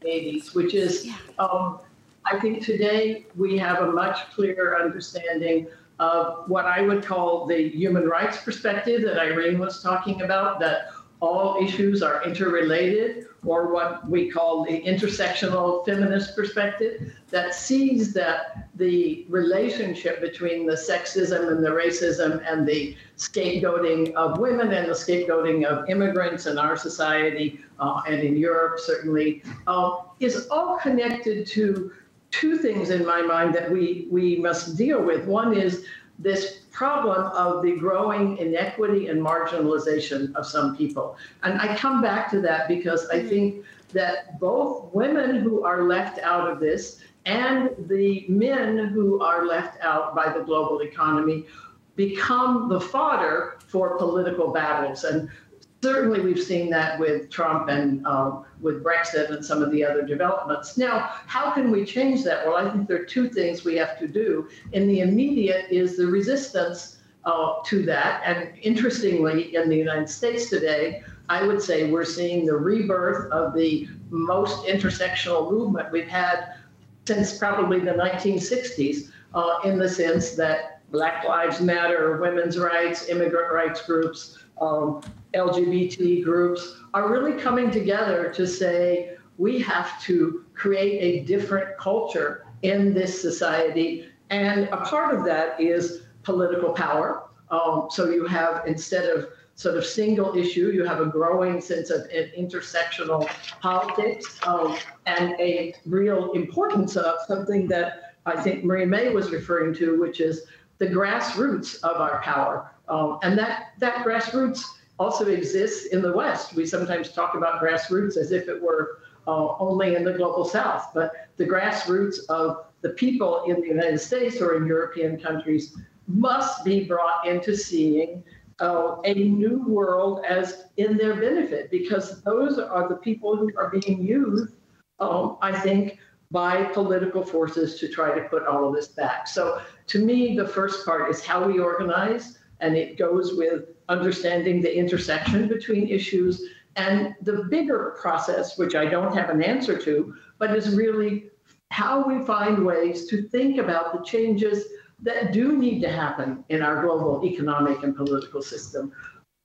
80s which is um, I think today we have a much clearer understanding of what I would call the human rights perspective that Irene was talking about, that all issues are interrelated, or what we call the intersectional feminist perspective, that sees that the relationship between the sexism and the racism and the scapegoating of women and the scapegoating of immigrants in our society uh, and in Europe, certainly, uh, is all connected to two things in my mind that we, we must deal with. One is this problem of the growing inequity and marginalization of some people. And I come back to that because I mm-hmm. think that both women who are left out of this and the men who are left out by the global economy become the fodder for political battles. And certainly we've seen that with Trump and um, with Brexit and some of the other developments. Now, how can we change that? Well, I think there are two things we have to do. In the immediate is the resistance uh, to that. And interestingly, in the United States today, I would say we're seeing the rebirth of the most intersectional movement we've had since probably the 1960s, uh, in the sense that Black Lives Matter, women's rights, immigrant rights groups, um, LGBT groups are really coming together to say we have to create a different culture in this society. And a part of that is political power. Um, so you have, instead of sort of single issue, you have a growing sense of intersectional politics um, and a real importance of something that I think Marieme was referring to, which is the grassroots of our power. Um, and that, that grassroots also exists in the West. We sometimes talk about grassroots as if it were uh, only in the global South, but the grassroots of the people in the United States or in European countries must be brought into seeing uh, a new world as in their benefit because those are the people who are being used, um, I think, by political forces to try to put all of this back. So to me, the first part is how we organize, and it goes with understanding the intersection between issues and the bigger process, which I don't have an answer to, but is really how we find ways to think about the changes that do need to happen in our global economic and political system.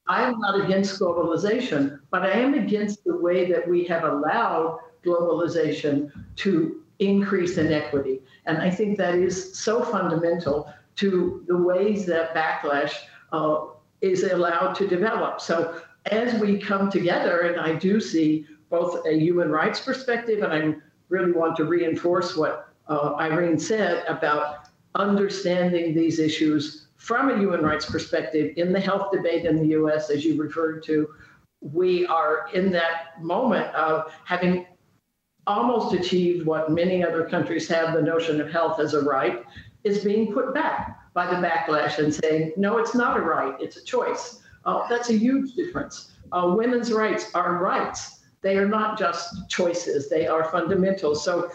I am not against globalization, but I am against the way that we have allowed globalization to increase inequity. And I think that is so fundamental to the ways that backlash uh, is allowed to develop. So as we come together, and I do see both a human rights perspective, and I really want to reinforce what uh, Irene said about understanding these issues from a human rights perspective in the health debate in the US, as you referred to. We are in that moment of having almost achieved what many other countries have the notion of health as a right, is being put back by the backlash and saying, no, it's not a right, it's a choice. Uh, that's a huge difference. Uh, women's rights are rights. They are not just choices, they are fundamental. So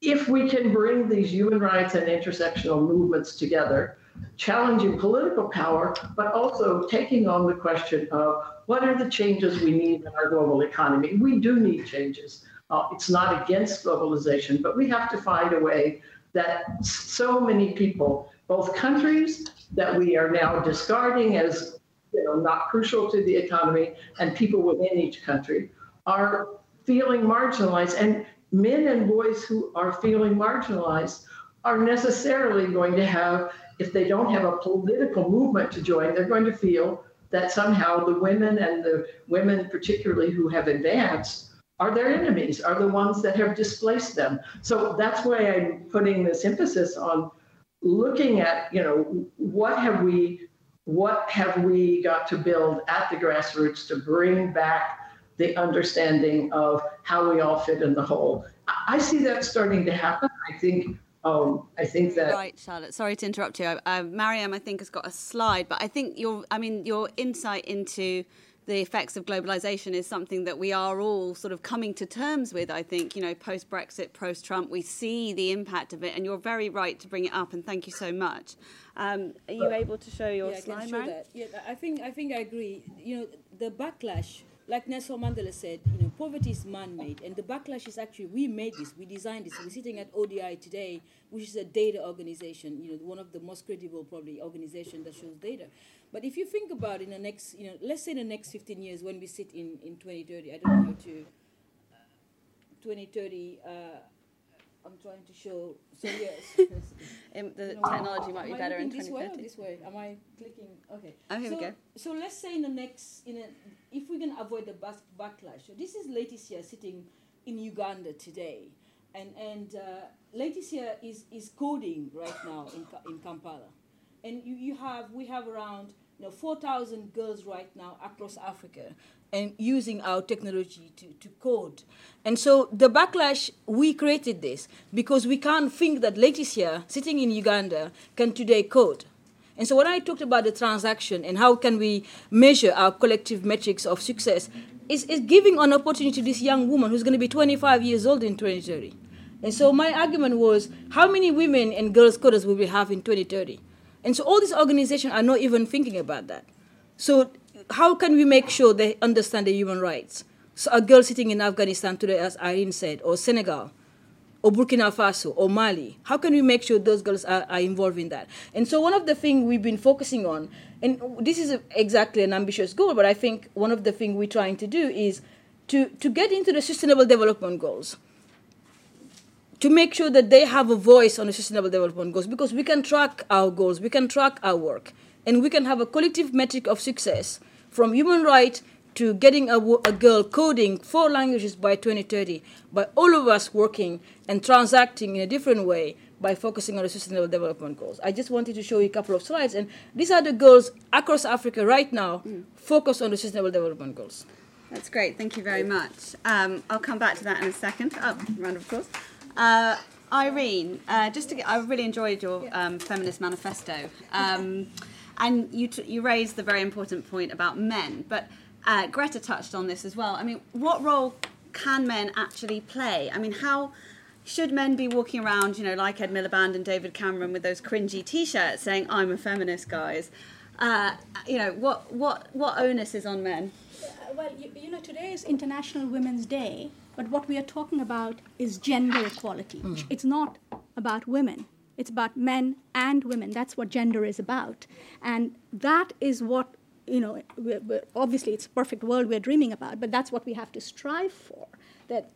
if we can bring these human rights and intersectional movements together, challenging political power, but also taking on the question of what are the changes we need in our global economy? We do need changes. Uh, it's not against globalization, but we have to find a way that so many people, both countries that we are now discarding as you know not crucial to the economy, and people within each country, are feeling marginalized. And men and boys who are feeling marginalized are necessarily going to have, if they don't have a political movement to join, they're going to feel that somehow the women and the women, particularly who have advanced, are their enemies, are the ones that have displaced them. So that's why I'm putting this emphasis on looking at, you know, what have we what have we got to build at the grassroots to bring back the understanding of how we all fit in the whole. I see that starting to happen. I think. Um, I think that. Right, Charlotte. Sorry to interrupt you. Uh, Marieme, I think, has got a slide, but I think your, I mean, your insight into the effects of globalization is something that we are all sort of coming to terms with. I think, you know, post Brexit, post Trump, we see the impact of it, and you're very right to bring it up. And thank you so much. Um, are you able to show your yeah, slide, I can show Marieme? that. Yeah, I think I think I agree. You know, the backlash like Nelson Mandela said, you know, poverty is man-made, and the backlash is actually we made this, we designed this. We're sitting at ODI today, which is a data organization, you know, one of the most credible probably organization that shows data. But if you think about in the next, you know, let's say in the next 15 years when we sit in in 2030, I don't know how to. Uh, 2030. Uh, I'm trying to show. So yes. Um, [LAUGHS] the technology might be better in this way or this way? Am I clicking? Okay. Oh, here so, we go. So let's say in the next, in a, if we can avoid the backlash. So this is Leticia sitting in Uganda today, and and uh, Leticia is is coding right now in in Kampala, and you, you have we have around you know 4,000 girls right now across Africa and using our technology to, to code. And so the backlash, we created this because we can't think that Leticia, sitting in Uganda, can today code. And so when I talked about the transaction and how can we measure our collective metrics of success, is, is giving an opportunity to this young woman who's going to be 25 years old in 2030. And so my argument was, how many women and girls coders will we have in 2030? And so all these organizations are not even thinking about that. So how can we make sure they understand the human rights? So a girl sitting in Afghanistan today, as Irene said, or Senegal, or Burkina Faso, or Mali, how can we make sure those girls are, are involved in that? And so one of the things we've been focusing on, and this is exactly an ambitious goal, but I think one of the things we're trying to do is to, to get into the sustainable development goals to make sure that they have a voice on the sustainable development goals because we can track our goals, we can track our work, and we can have a collective metric of success from human rights to getting a, a girl coding four languages by 2030 by all of us working and transacting in a different way by focusing on the sustainable development goals. I just wanted to show you a couple of slides, and these are the girls across Africa right now focused on the sustainable development goals. That's great. Thank you very much. Um, I'll come back to that in a second. Oh, round of applause. Uh, Irene, uh, just to get, I really enjoyed your um, feminist manifesto. Um, And you, t- you raised the very important point about men, but uh, Greta touched on this as well. I mean, what role can men actually play? I mean, how should men be walking around, you know, like Ed Miliband and David Cameron with those cringy T-shirts saying "I'm a feminist," guys? Uh, you know, what what what onus is on men? Uh, well, you, you, know, today is International Women's Day, but what we are talking about is gender equality. Mm. It's not about women. It's about men and women. That's what gender is about, and that is what you know. We're, we're, obviously, it's a perfect world we're dreaming about, but that's what we have to strive for. That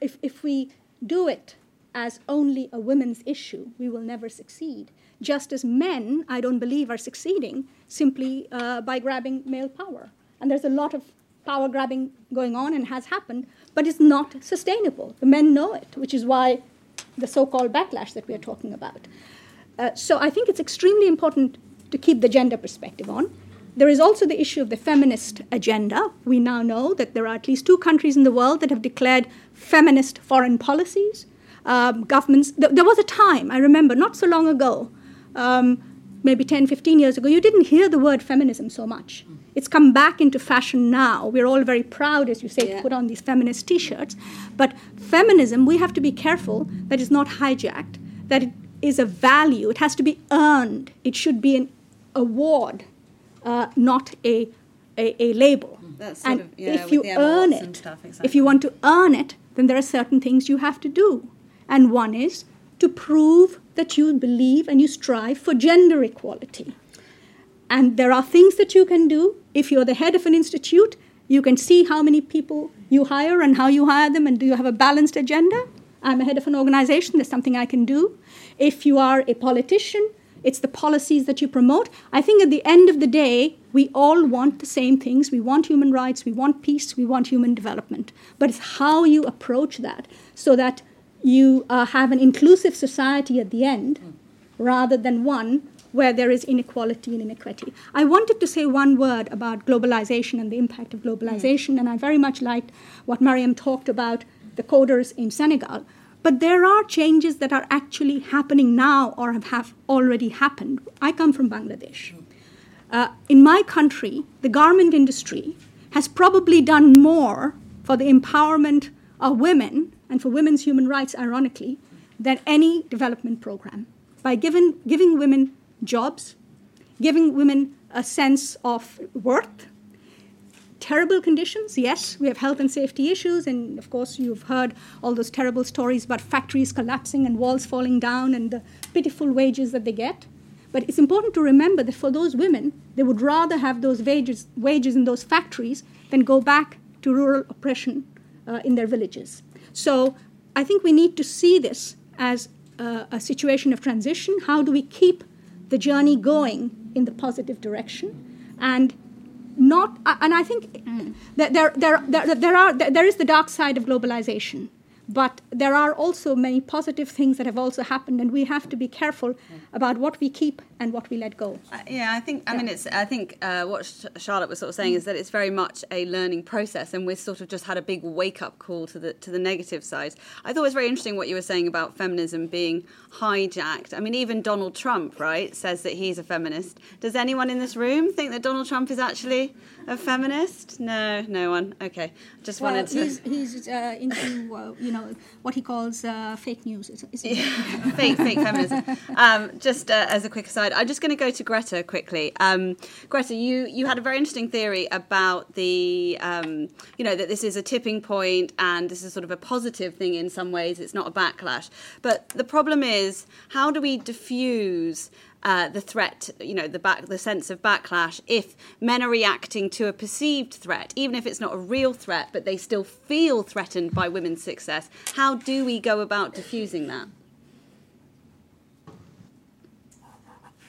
if if we do it as only a women's issue, we will never succeed. Just as men, I don't believe, are succeeding simply uh, by grabbing male power. And there's a lot of power grabbing going on and has happened, but it's not sustainable. The men know it, which is why the so called backlash that we are talking about. Uh, so I think it's extremely important to keep the gender perspective on. There is also the issue of the feminist agenda. We now know that there are at least two countries in the world that have declared feminist foreign policies. Um, governments, th- there was a time, I remember, not so long ago, um, maybe 10, 15 years ago, you didn't hear the word feminism so much. It's come back into fashion now. We're all very proud, as you say, yeah. to put on these feminist t shirts. But feminism, we have to be careful that it's not hijacked, that it is a value. It has to be earned. It should be an award uh, not a, a, a label. and of, yeah, if you earn it, stuff, exactly. if you want to earn it, then there are certain things you have to do. And one is to prove that you believe and you strive for gender equality. And there are things that you can do. If you're the head of an institute, you can see how many people you hire and how you hire them, and do you have a balanced agenda? I'm a head of an organization, there's something I can do. If you are a politician, it's the policies that you promote. I think at the end of the day, we all want the same things. We want human rights, we want peace, we want human development. But it's how you approach that so that you uh, have an inclusive society at the end rather than one where there is inequality and inequity. I wanted to say one word about globalization and the impact of globalization, mm. and I very much liked what Marieme talked about the coders in Senegal. But there are changes that are actually happening now or have already happened. I come from Bangladesh. Uh, in my country, the garment industry has probably done more for the empowerment of women and for women's human rights, ironically, than any development program. By giving, giving women jobs, giving women a sense of worth, terrible conditions. Yes, we have health and safety issues, and of course, you've heard all those terrible stories about factories collapsing and walls falling down and the pitiful wages that they get. But it's important to remember that for those women, they would rather have those wages, wages in those factories than go back to rural oppression uh, in their villages. So I think we need to see this as a situation of transition. How do we keep the journey going in the positive direction? And not and i think mm. that there, there, there, there, are, there is the dark side of globalization but there are also many positive things that have also happened, and we have to be careful about what we keep and what we let go. Uh, yeah, I think. I yeah. mean, it's. I think uh, what Charlotte was sort of saying is that it's very much a learning process, and we've sort of just had a big wake up call to the to the negative side. I thought it was very interesting what you were saying about feminism being hijacked. I mean, even Donald Trump, right, says that he's a feminist. Does anyone in this room think that Donald Trump is actually a feminist? No, no one. Okay, just well, wanted to. He's, he's uh, into uh, you know what he calls uh, fake news. yeah. [LAUGHS] fake, fake feminism. Um, just uh, as a quick aside, I'm just going to go to Greta quickly. Um, Greta, you you had a very interesting theory about the um, you know that this is a tipping point and this is sort of a positive thing in some ways. It's not a backlash, but the problem is how do we diffuse uh, the threat, you know, the back, the sense of backlash, if men are reacting to a perceived threat, even if it's not a real threat, but they still feel threatened by women's success, how do we go about diffusing that?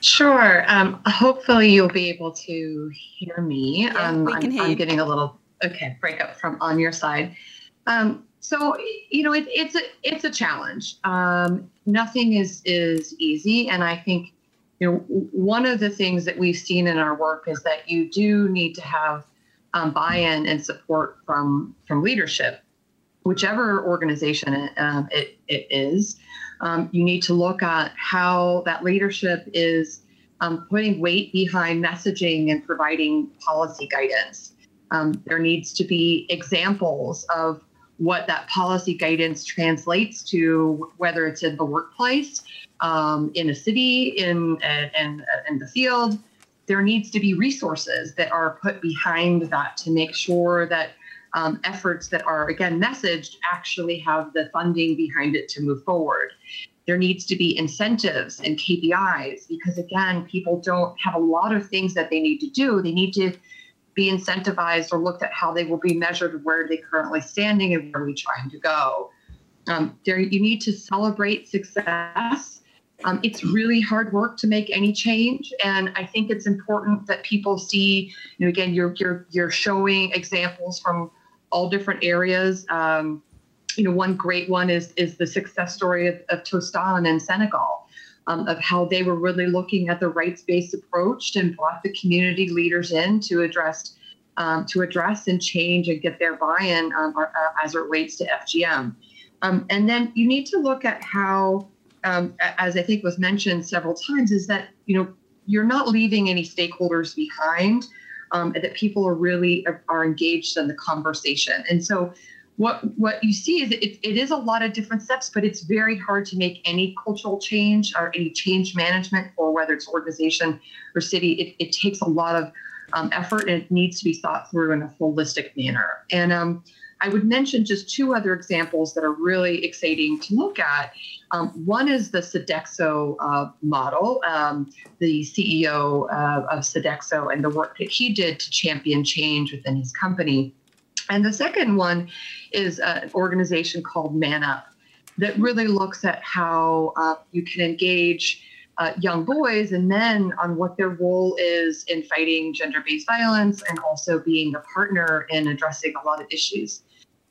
Sure. Um, hopefully, you'll be able to hear me. Yeah, um, we can I'm, hear I'm getting a little okay breakup from on your side. Um, so you know, it, it's a it's a challenge. Um, nothing is is easy, and I think you know, one of the things that we've seen in our work is that you do need to have um, buy-in and support from from leadership, whichever organization um, it, it is. Um, you need to look at how that leadership is um, putting weight behind messaging and providing policy guidance. Um, there needs to be examples of what that policy guidance translates to, whether it's in the workplace, um, in a city, in, in, in the field. There needs to be resources that are put behind that to make sure that um, efforts that are, again, messaged actually have the funding behind it to move forward. There needs to be incentives and KPIs because, again, people don't have a lot of things that they need to do. They need to be incentivized or looked at how they will be measured, where they currently standing, and where are we trying to go. Um, there, you need to celebrate success. Um, it's really hard work to make any change, and I think it's important that people see. You know, again, you're you're you're showing examples from all different areas. Um, you know, one great one is is the success story of, of Tostan in Senegal, um, of how they were really looking at the rights-based approach and brought the community leaders in to address um, to address and change and get their buy-in um, uh, as it relates to FGM. Um, and then you need to look at how, um, as I think was mentioned several times, is that you know you're not leaving any stakeholders behind um, that people are really are, are, engaged in the conversation. And so what what you see is it, it is a lot of different steps, but it's very hard to make any cultural change or any change management or whether it's organization or city. It, it takes a lot of um, effort and it needs to be thought through in a holistic manner. And um, I would mention just two other examples that are really exciting to look at. Um, one is the Sodexo uh, model, um, the CEO uh, of Sodexo and the work that he did to champion change within his company. And the second one is an organization called Man Up that really looks at how uh, you can engage uh, young boys and men on what their role is in fighting gender based violence and also being a partner in addressing a lot of issues.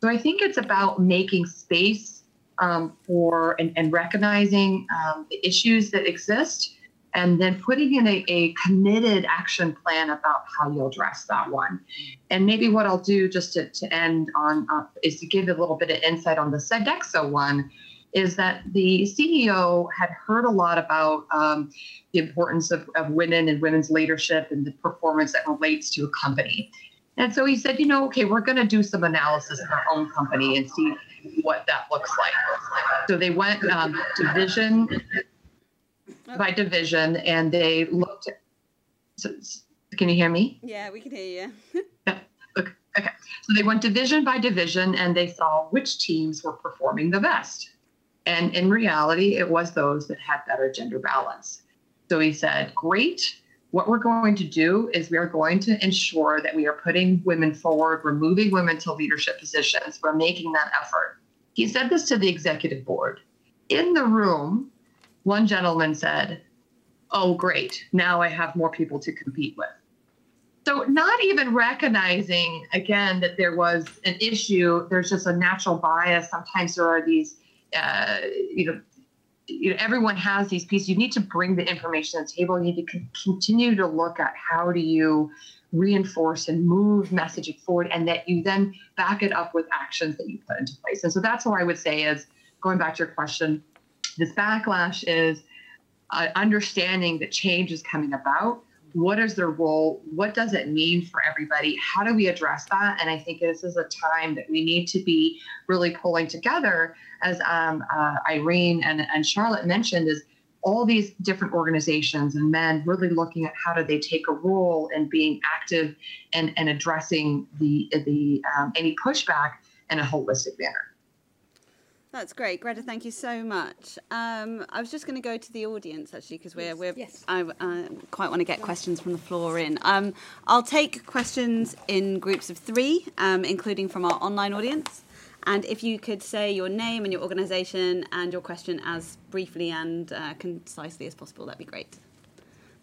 So I think it's about making space um, for and, and recognizing um, the issues that exist and then putting in a, a, committed action plan about how you'll address that one. And maybe what I'll do just to, to end on uh, is to give a little bit of insight on the Sodexo one is that the CEO had heard a lot about um, the importance of, of women and women's leadership and the performance that relates to a company. And so he said, you know, okay, we're going to do some analysis in our own company and see what that looks like. So they went um, division by division and they looked. Can you hear me? Yeah, we can hear you. [LAUGHS] okay. So they went division by division and they saw which teams were performing the best. And in reality, it was those that had better gender balance. So he said, Great. What we're going to do is we are going to ensure that we are putting women forward, we're moving women to leadership positions, we're making that effort. He said this to the executive board. In the room, one gentleman said, Oh, great. Now I have more people to compete with. So, not even recognizing again that there was an issue, there's just a natural bias. Sometimes there are these uh, you know, you know, everyone has these pieces. You need to bring the information to the table. You need to continue to look at how do you reinforce and move messaging forward, and that you then back it up with actions that you put into place. And so that's what I would say is going back to your question. This backlash is uh, understanding that change is coming about what is their role? What does it mean for everybody? How do we address that? And i think this is a time that we need to be really pulling together as um, uh, irene and, and charlotte mentioned is all these different organizations and men really looking at how do they take a role in being active and, and addressing the the um, any pushback in a holistic manner that's great, Greta. Thank you so much. Um, I was just going to go to the audience actually because we're, we're yes. I uh, quite want to get questions from the floor in. Um, I'll take questions in groups of three, um, including from our online audience. And if you could say your name and your organisation and your question as briefly and uh, concisely as possible, that'd be great.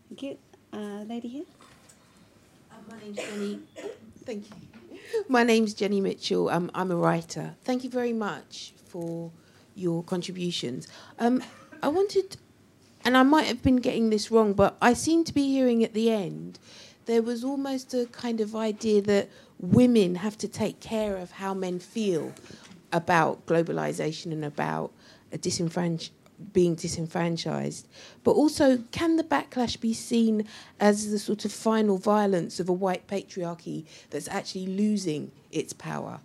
Thank you, uh, lady here. Uh, my name's Jenny. [COUGHS] Thank you. [LAUGHS] My name's Jenny Mitchell. I'm a writer. Thank you very much for your contributions. Um, I wanted, and I might have been getting this wrong, but I seem to be hearing at the end there was almost a kind of idea that women have to take care of how men feel about globalization and about a disenfranchised being disenfranchised. But also, can the backlash be seen as the sort of final violence of a white patriarchy that's actually losing its power?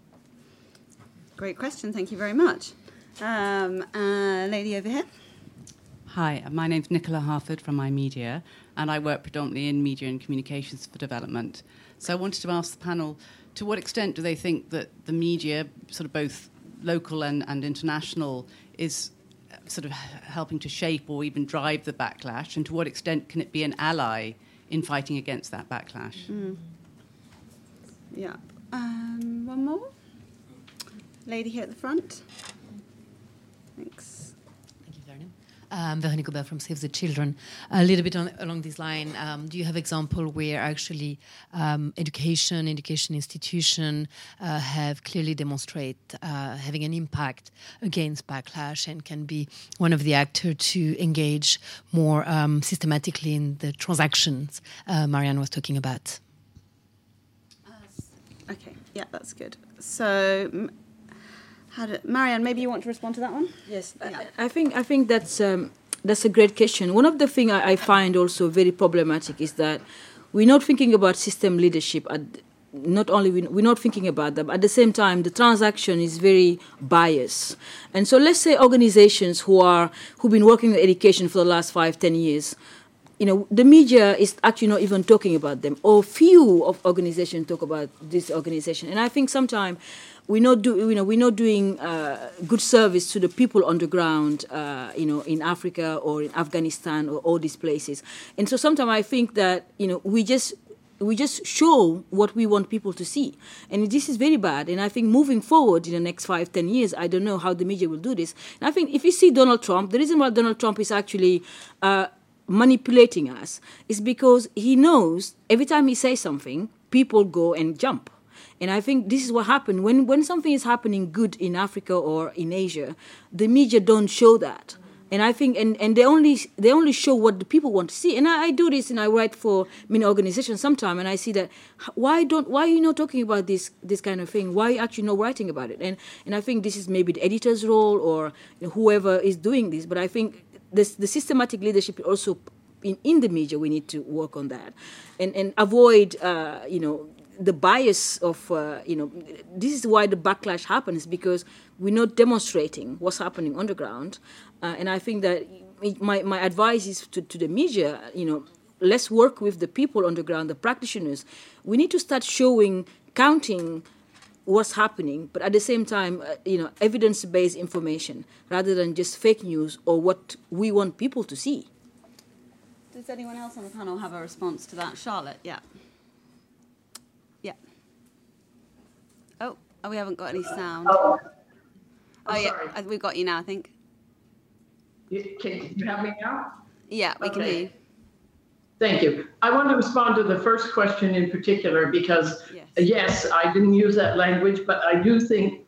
Great question. Thank you very much. Um, uh, lady over here. Hi, my name's Nicola Harford from iMedia, and I work predominantly in media and communications for development. So I wanted to ask the panel to what extent do they think that the media, sort of both local and, and international, is sort of helping to shape or even drive the backlash, and to what extent can it be an ally in fighting against that backlash? Mm. Yeah. Um, one more. Lady here at the front. Thanks. Um, Veronique Aubert from Save the Children. A little bit on, along this line, um, do you have example where actually um, education, education institution uh, have clearly demonstrate uh, having an impact against backlash and can be one of the actors to engage more um, systematically in the transactions uh, Marieme was talking about? Okay, yeah, that's good. So, how did, Marieme, maybe you want to respond to that one? Yes, yeah. I, I, think I think that's um, that's a great question. One of the things I, I, find also very problematic is that we're not thinking about system leadership. At, not only we, we're not thinking about that, but at the same time, the transaction is very biased. And so, let's say organizations who are who've been working in education for the last five, ten years you know, the media is actually not even talking about them, or few of organizations talk about this organization. And I think sometimes we're not do you know we're not doing uh, good service to the people on the ground uh, you know in Africa or in Afghanistan or all these places. And so sometimes I think that you know we just we just show what we want people to see. And this is very bad. And i think moving forward in the next five ten years i don't know how the media will do this. And i think if you see donald trump the reason why donald trump is actually uh, manipulating us is because he knows every time he says something people go and jump and I think this is what happened when when something is happening good in Africa or in Asia, the media don't show that. And I think and, and they only they only show what the people want to see. And I, I do this and I write for many organizations sometime and I see that why don't why are you not talking about this this kind of thing? Why are you actually not writing about it? And and I think this is maybe the editor's role or whoever is doing this. But I think this the systematic leadership also in, in the media we need to work on that and and avoid uh, you know the bias of uh, you know this is why the backlash happens because we're not demonstrating what's happening on the ground uh, and i think that my, my advice is to, to the media you know let's work with the people on the ground the practitioners. We need to start showing counting what's happening but at the same time uh, you know evidence-based information rather than just fake news or what we want people to see. Does anyone else on the panel have a response to that? Charlotte yeah Oh, we haven't got any sound. Oh, oh yeah, sorry. we've got you now, I think. You, can you have me now? Yeah, we okay. can hear you. Thank you. I want to respond to the first question in particular because, yes. yes, I didn't use that language, but I do think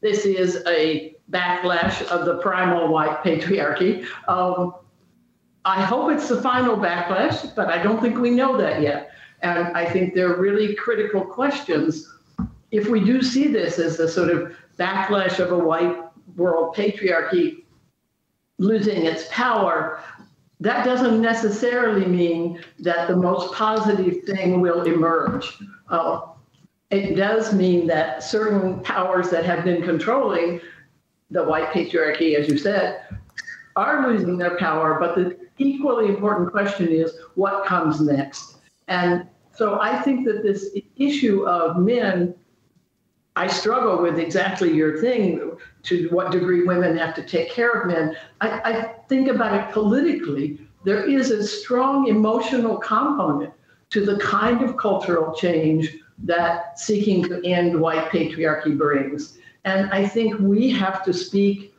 this is a backlash of the primal white patriarchy. Um, I hope it's the final backlash, but I don't think we know that yet. And I think there are really critical questions if we do see this as a sort of backlash of a white world patriarchy losing its power, that doesn't necessarily mean that the most positive thing will emerge. Uh, it does mean that certain powers that have been controlling the white patriarchy, as you said, are losing their power. But the equally important question is what comes next? And so I think that this issue of men I struggle with exactly your thing to what degree women have to take care of men. I, I think about it politically. There is a strong emotional component to the kind of cultural change that seeking to end white patriarchy brings. And I think we have to speak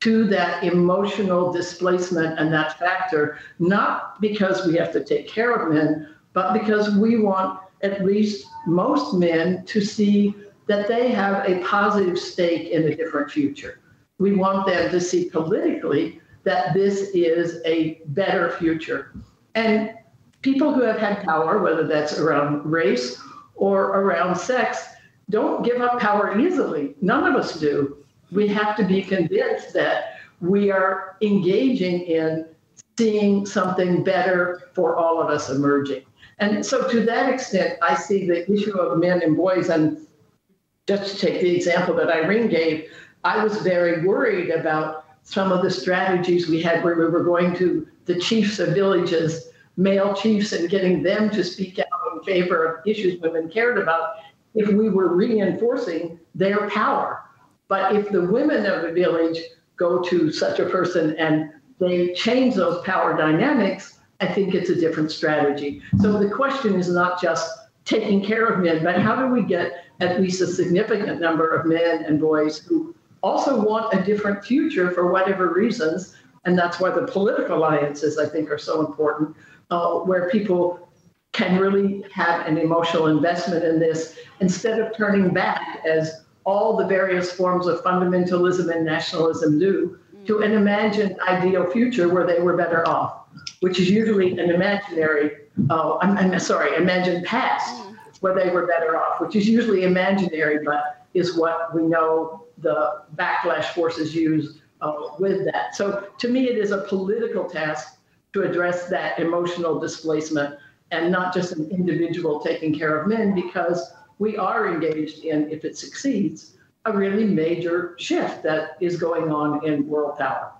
to that emotional displacement and that factor, not because we have to take care of men, but because we want at least most men to see that they have a positive stake in a different future. We want them to see politically that this is a better future. And people who have had power, whether that's around race or around sex, don't give up power easily. None of us do. We have to be convinced that we are engaging in seeing something better for all of us emerging. And so, to that extent, I see the issue of men and boys. And just to take the example that Irene gave, I was very worried about some of the strategies we had where we were going to the chiefs of villages, male chiefs, and getting them to speak out in favor of issues women cared about if we were reinforcing their power. But if the women of the village go to such a person and they change those power dynamics, I think it's a different strategy. So the question is not just taking care of men, but how do we get at least a significant number of men and boys who also want a different future for whatever reasons? And that's why the political alliances, I think, are so important, uh, where people can really have an emotional investment in this instead of turning back as all the various forms of fundamentalism and nationalism do to an imagined ideal future where they were better off, which is usually an imaginary, uh, I'm, I'm sorry, imagined past where they were better off, which is usually imaginary, but is what we know the backlash forces use uh, with that. So to me, it is a political task to address that emotional displacement and not just an individual taking care of men because we are engaged in, if it succeeds, a really major shift that is going on in world power.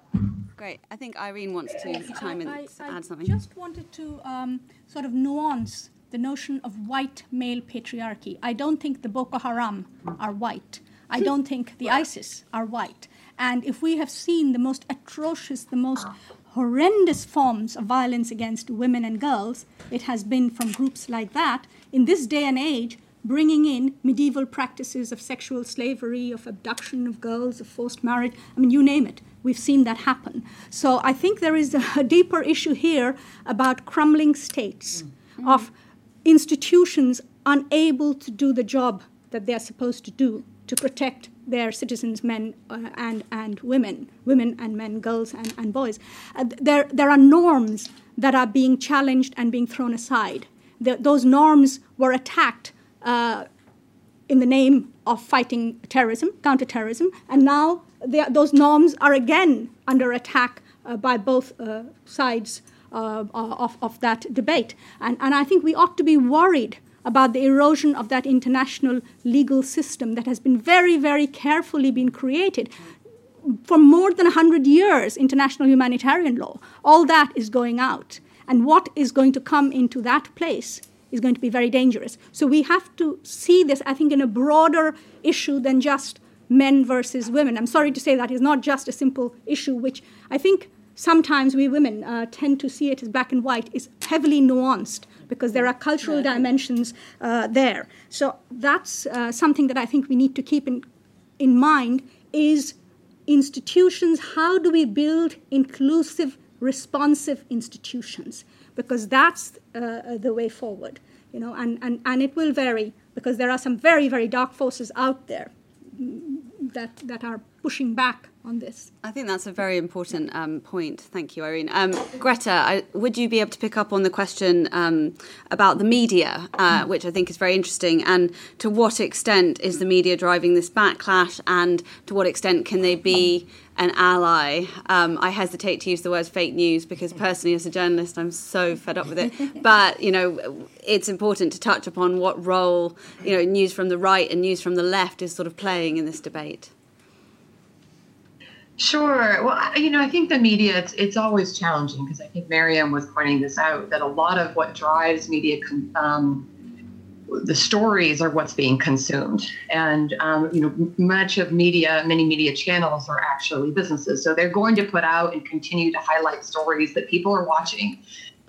Great. I think Irene wants to chime in, I, I, add something. just wanted to um, sort of nuance the notion of white male patriarchy. I don't think the Boko Haram are white. I don't think the ISIS are white. And if we have seen the most atrocious, the most horrendous forms of violence against women and girls, it has been from groups like that. In this day and age, bringing in medieval practices of sexual slavery, of abduction of girls, of forced marriage. I mean, you name it. We've seen that happen. So I think there is a, deeper issue here about crumbling states, mm-hmm. of institutions unable to do the job that they're supposed to do to protect their citizens, men uh, and, and women, women and men, girls and, and boys. Uh, there, there are norms that are being challenged and being thrown aside. The, those norms were attacked uh, in the name of fighting terrorism, counterterrorism, and now those norms are again under attack uh, by both uh, sides uh, of, of that debate. And, and I think we ought to be worried about the erosion of that international legal system that has been very, very carefully been created for more than 100 years, international humanitarian law. All that is going out. And what is going to come into that place is going to be very dangerous. So we have to see this, I think, in a broader issue than just men versus women. I'm sorry to say that is not just a simple issue, which I think sometimes we women uh, tend to see it as black and white, is heavily nuanced because there are cultural dimensions uh, there. So that's uh, something that I think we need to keep in, in mind is institutions, how do we build inclusive, responsive institutions? because that's uh, the way forward. You know, and, and, and it will vary because there are some very, very dark forces out there that, that are pushing back on this. I think that's a very important um, point. Thank you, Irene. Um, Greta, I, would you be able to pick up on the question um, about the media, uh, which I think is very interesting, and to what extent is the media driving this backlash, and to what extent can they be an ally. Um, I hesitate to use the word fake news because personally, as a journalist, I'm so fed up with it. [LAUGHS] But you know, it's important to touch upon what role you know news from the right and news from the left is sort of playing in this debate. Sure. Well, you know, I think the media, it's, it's always challenging because I think Marieme was pointing this out that a lot of what drives media um, the stories are what's being consumed. And um, you know much of media many media channels are actually businesses. So they're going to put out and continue to highlight stories that people are watching.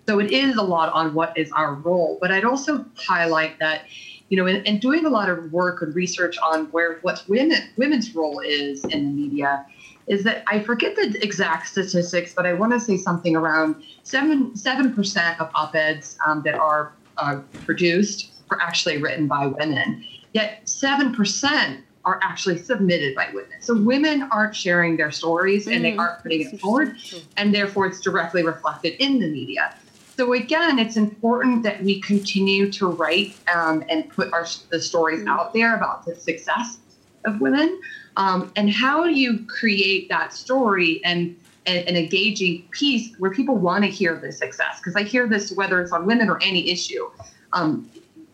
So it is a lot on what is our role. But i'd also highlight that you know in, in doing a lot of work and research on where what women women's role is in the media is that I forget the exact statistics, but I want to say something around seven seven percent of op-eds um, that are uh, produced are actually written by women. Yet 7% are actually submitted by women. So women aren't sharing their stories and they mm-hmm. aren't putting it forward, and therefore it's directly reflected in the media. So again, it's important that we continue to write um, and put our the stories mm. out there about the success of women. Um, and how do you create that story and an engaging piece where people want to hear the success? Because I hear this whether it's on women or any issue. Um,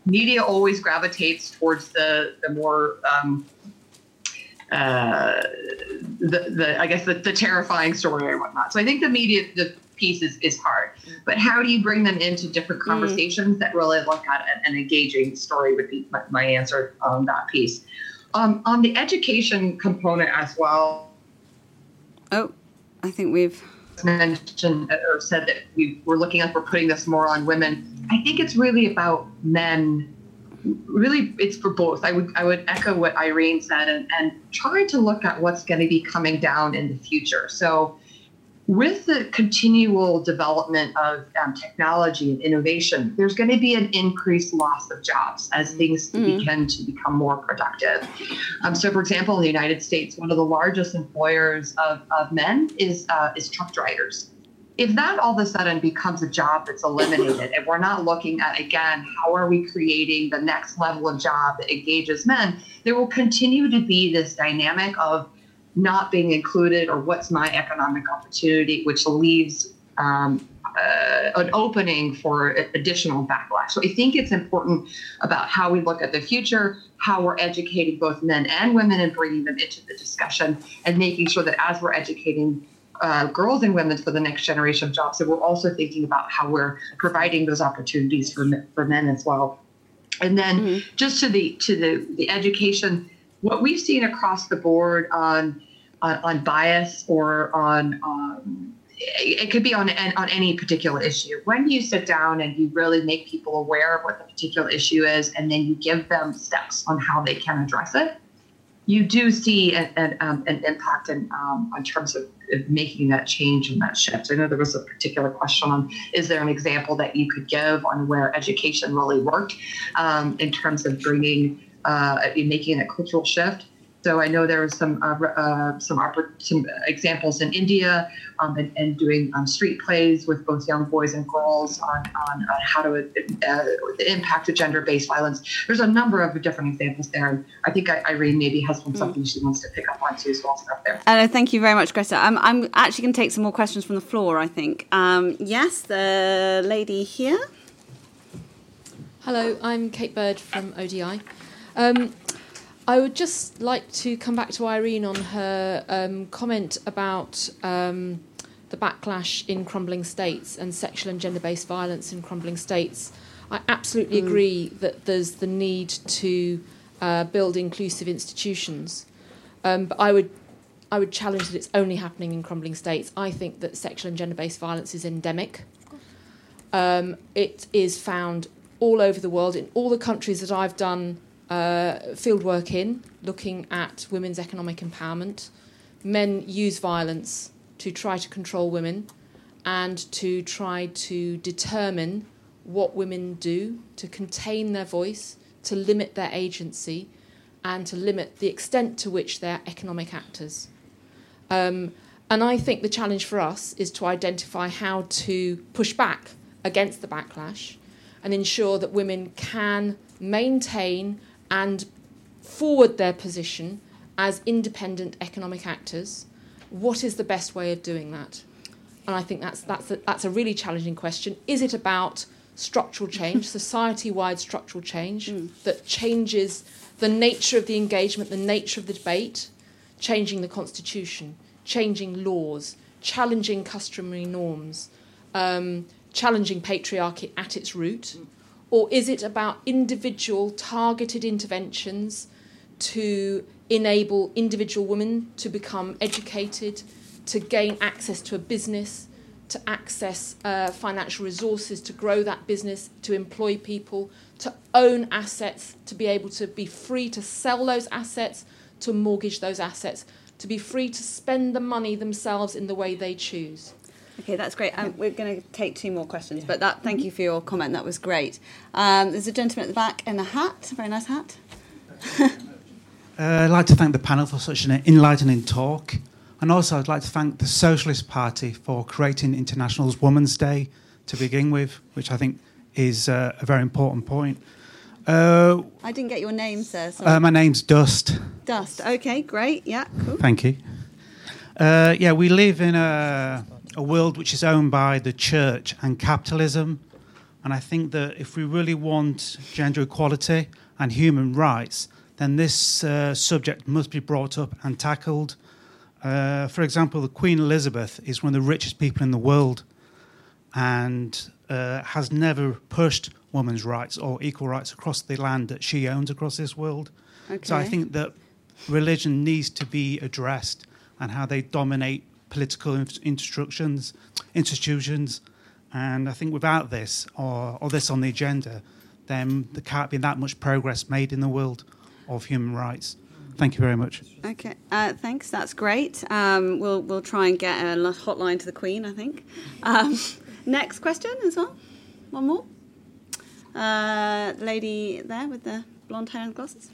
media always gravitates towards the the more um, uh, the, the I guess the, the terrifying story or whatnot. So I think the media the piece is, is hard. But how do you bring them into different mm. conversations mm. that really look at an, an, engaging story would be my, my answer on that piece. Um, on the education component as well. Oh, I think we've mentioned or said that we were looking at we're putting this more on women. I think it's really about men really it's for both. I would I would echo what Irene said and, and try to look at what's going to be coming down in the future. So with the continual development of um, technology and innovation, there's going to be an increased loss of jobs as things mm. begin to become more productive. Um, so, for example, in the United States, one of the largest employers of, of men is uh, is truck drivers if that all of a sudden becomes a job that's eliminated and we're not looking at again how are we creating the next level of job that engages men there will continue to be this dynamic of not being included or what's my economic opportunity which leaves um, uh, an opening for additional backlash so i think it's important about how we look at the future how we're educating both men and women and bringing them into the discussion and making sure that as we're educating uh, girls and women for the next generation of jobs. So we're also thinking about how we're providing those opportunities for for men as well. And then mm-hmm. just to the to the the education, what we've seen across the board on on, on bias or on um, it could be on on any particular issue. When you sit down and you really make people aware of what the particular issue is, and then you give them steps on how they can address it, you do see an, an, um, an impact in, um, in terms of, making that change and that shift. I know there was a particular question on is there an example that you could give on where education really worked um, in terms of bringing, uh, making that cultural shift? So I know there was some uh, uh, some some examples in India um, and, and, doing um, street plays with both young boys and girls on, on, on how to uh, the impact of gender-based violence. There's a number of different examples there, I think Irene maybe has mm. something she wants to pick up on too as well. Up there. Uh, thank you very much, Greta. I'm, I'm actually going to take some more questions from the floor. I think um, yes, the lady here. Hello, I'm Kate Bird from ODI. Um, I would just like to come back to Irene on her um, comment about um, the backlash in crumbling states and sexual and gender based violence in crumbling states. I absolutely mm. agree that there's the need to uh, build inclusive institutions. Um, but I would, I would challenge that it's only happening in crumbling states. I think that sexual and gender based violence is endemic. Um, it is found all over the world, in all the countries that I've done uh, fieldwork in, looking at women's economic empowerment. Men use violence to try to control women and to try to determine what women do, to contain their voice, to limit their agency, and to limit the extent to which they're economic actors. Um, and I think the challenge for us is to identify how to push back against the backlash and ensure that women can maintain and forward their position as independent economic actors, what is the best way of doing that? And I think that's, that's, a, that's a really challenging question. Is it about structural change, [LAUGHS] society wide structural change mm. that changes the nature of the engagement, the nature of the debate, changing the constitution, changing laws, challenging customary norms, um, challenging patriarchy at its root? Mm or is it about individual targeted interventions to enable individual women to become educated, to gain access to a business, to access uh, financial resources to grow that business, to employ people, to own assets, to be able to be free to sell those assets, to mortgage those assets, to be free to spend the money themselves in the way they choose. Okay, that's great. Um, we're going to take two more questions, but that thank you for your comment. That was great. Um, there's a gentleman at the back in a hat, a very nice hat. [LAUGHS] uh, I'd like to thank the panel for such an enlightening talk. And also, I'd like to thank the Socialist Party for creating International's Women's Day to begin with, which I think is uh, a very important point. Uh, I didn't get your name, sir. Uh, my name's Dust. Dust. Okay, great. Yeah, cool. Thank you. Uh, yeah, we live in a, a world which is owned by the church and capitalism. And I think that if we really want gender equality and human rights, then this uh, subject must be brought up and tackled. Uh, for example, the Queen Elizabeth is one of the richest people in the world and uh, has never pushed women's rights or equal rights across the land that she owns across this world. So I think that religion needs to be addressed and how they dominate political instructions, institutions. And I think without this or, or this on the agenda, then there can't be that much progress made in the world of human rights. Thank you very much. Okay, uh, thanks. That's great. Um, we'll we'll try and get a hotline to the Queen. I think. Um, [LAUGHS] next question as well. One more. Uh, lady there with the blonde hair and glasses.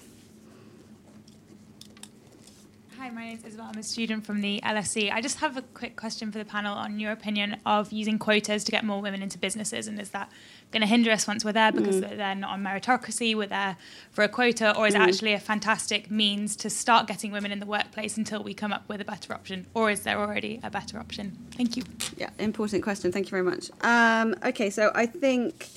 Hi, my name is Isabel. I'm a student from the LSE. I just have a quick question for the panel on your opinion of using quotas to get more women into businesses, and is that going to hinder us once we're there because Mm. they're not on meritocracy, we're there for a quota, or is Mm. it actually a fantastic means to start getting women in the workplace until we come up with a better option, or is there already a better option? Thank you. Yeah, important question. Thank you very much. Um, okay, so I think,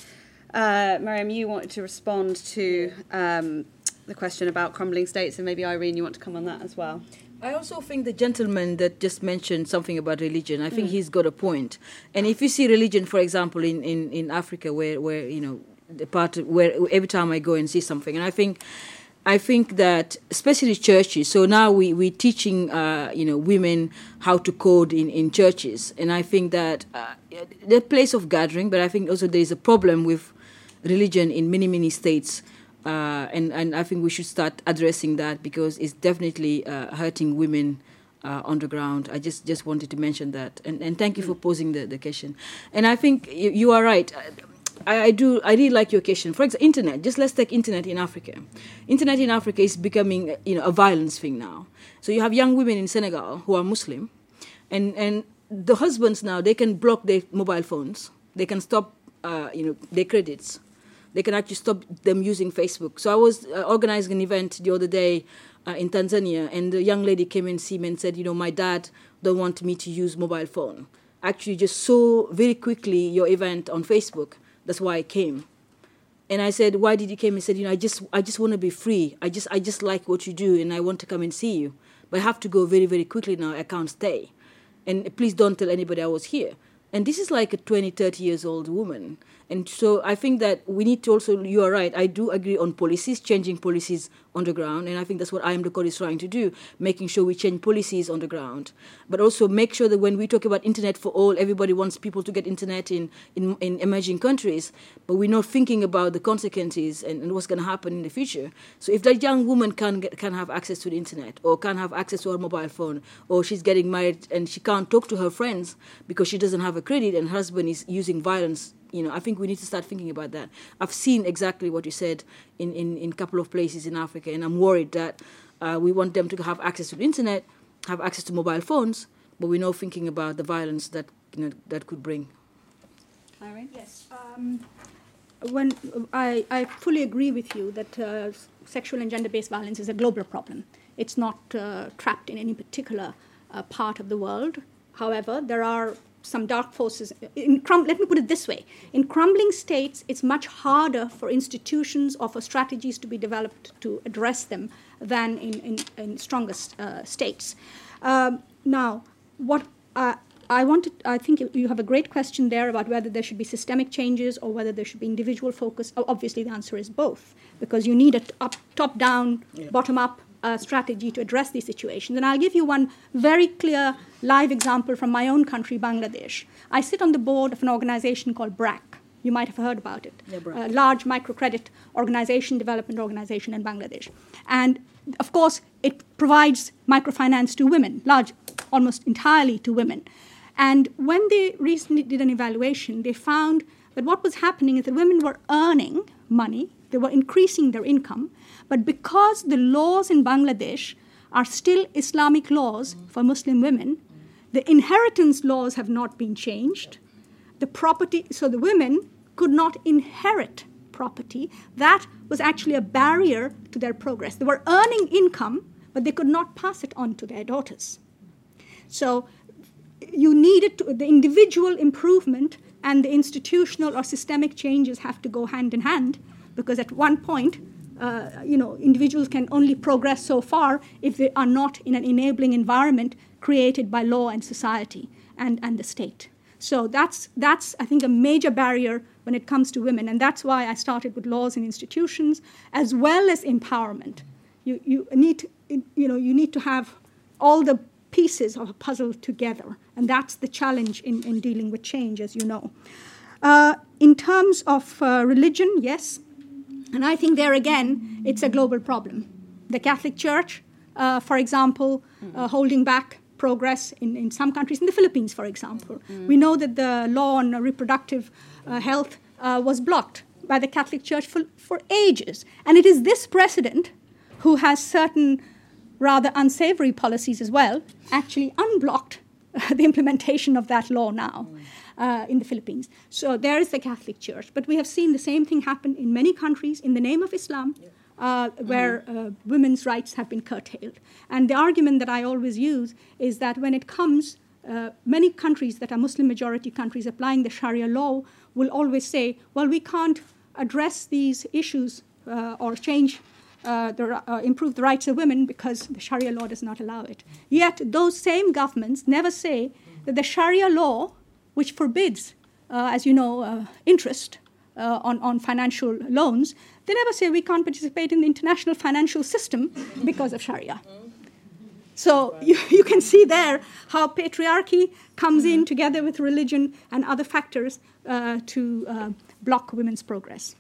uh, Marieme, you wanted to respond to um, the question about crumbling states, and maybe Irene, you want to come on that as well. I also think the gentleman that just mentioned something about religion, I think Mm. he's got a point. And if you see religion, for example, in, in, in Africa, where, where you know the part where every time I go and see something, and I think I think that especially churches. So now we we teaching uh, you know women how to code in, in churches, and I think that uh, the place of gathering. But I think also there is a problem with religion in many many states. Uh, and and I think we should start addressing that because it's definitely uh, hurting women uh, on the ground. I just just wanted to mention that, and and thank you for posing the, the question. And I think you, you are right. I, I do. I really like your question. For example, internet. Just let's take internet in Africa. Internet in Africa is becoming you know a violence thing now. So you have young women in Senegal who are Muslim, and and the husbands now they can block their mobile phones. They can stop uh, you know their credits they can actually stop them using Facebook. So I was uh, organizing an event the other day uh, in Tanzania, and a young lady came and see me and said, you know, my dad don't want me to use mobile phone. Actually, just saw very quickly your event on Facebook. That's why I came. And I said, why did you come? He said, you know, I just, I just want to be free. I just, I just like what you do, and I want to come and see you. But I have to go very, very quickly now. I can't stay. And please don't tell anybody I was here. And this is like a 20, 30 years old woman. And so I think that we need to also, you are right, I do agree on policies, changing policies on the ground. And I think that's what I am the code is trying to do, making sure we change policies on the ground. But also make sure that when we talk about internet for all, everybody wants people to get internet in, in, in emerging countries, but we're not thinking about the consequences and, and what's going to happen in the future. So if that young woman can, get, can have access to the internet or can have access to her mobile phone, or she's getting married and she can't talk to her friends because she doesn't have a credit and her husband is using violence you know, I think we need to start thinking about that. I've seen exactly what you said in in in a couple of places in Africa, and I'm worried that uh, we want them to have access to the internet, have access to mobile phones, but we're not thinking about the violence that you know that could bring. Irene? Yes. Um, when I, I fully agree with you that uh, sexual and gender-based violence is a global problem. It's not uh, trapped in any particular uh, part of the world. However, there are some dark forces. In crum- let me put it this way: in crumbling states, it's much harder for institutions or for strategies to be developed to address them than in in, in strongest uh, states. Um, now, what uh, I wanted, I think you- have a great question there about whether there should be systemic changes or whether there should be individual focus. Obviously, the answer is both, because you need a t- up, top-down, Yeah. bottom-up uh, strategy to address these situations. And I'll give you one very clear live example from my own country, Bangladesh. I sit on the board of an organization called BRAC. You might have heard about it. Yeah, a large microcredit organization, development organization in Bangladesh. And of course, it provides microfinance to women, large, almost entirely to women. And when they recently did an evaluation, they found that what was happening is that women were earning money, they were increasing their income, but because the laws in Bangladesh are still Islamic laws for Muslim women, the inheritance laws have not been changed. The property, so the women could not inherit property, that was actually a barrier to their progress. They were earning income, but they could not pass it on to their daughters. So you needed to, the individual improvement and the institutional or systemic changes have to go hand in hand because at one point, uh, you know, individuals can only progress so far if they are not in an enabling environment created by law and society and, and the state. So that's, that's, I think, a major barrier when it comes to women. And that's why I started with laws and institutions as well as empowerment. You, you, need, to, you, know, you need to have all the pieces of a puzzle together. And that's the challenge in, in dealing with change, as you know. Uh, in terms of uh, religion, yes. And I think there again, it's a global problem. The Catholic Church, uh, for example, uh, holding back progress in, in some countries, in the Philippines, for example. Mm. We know that the law on reproductive uh, health uh, was blocked by the Catholic Church for, for ages. And it is this president who has certain rather unsavory policies as well, actually unblocked [LAUGHS] the implementation of that law now. Uh, in the Philippines. So there is the Catholic Church. But we have seen the same thing happen in many countries in the name of Islam. Yeah uh, where mm-hmm. uh, women's rights have been curtailed. And the argument that I always use is that when it comes, uh, many countries that are Muslim majority countries applying the Sharia law will always say, well, we can't address these issues uh, or change. Uh, the, uh, improve the rights of women because the Sharia law does not allow it. Yet, those same governments never say that the Sharia law, which forbids, as you know, interest on, on financial loans, they never say we can't participate in the international financial system because of Sharia. So you, [LAUGHS] you can see there how patriarchy comes in together with religion and other factors uh, to uh, block women's progress.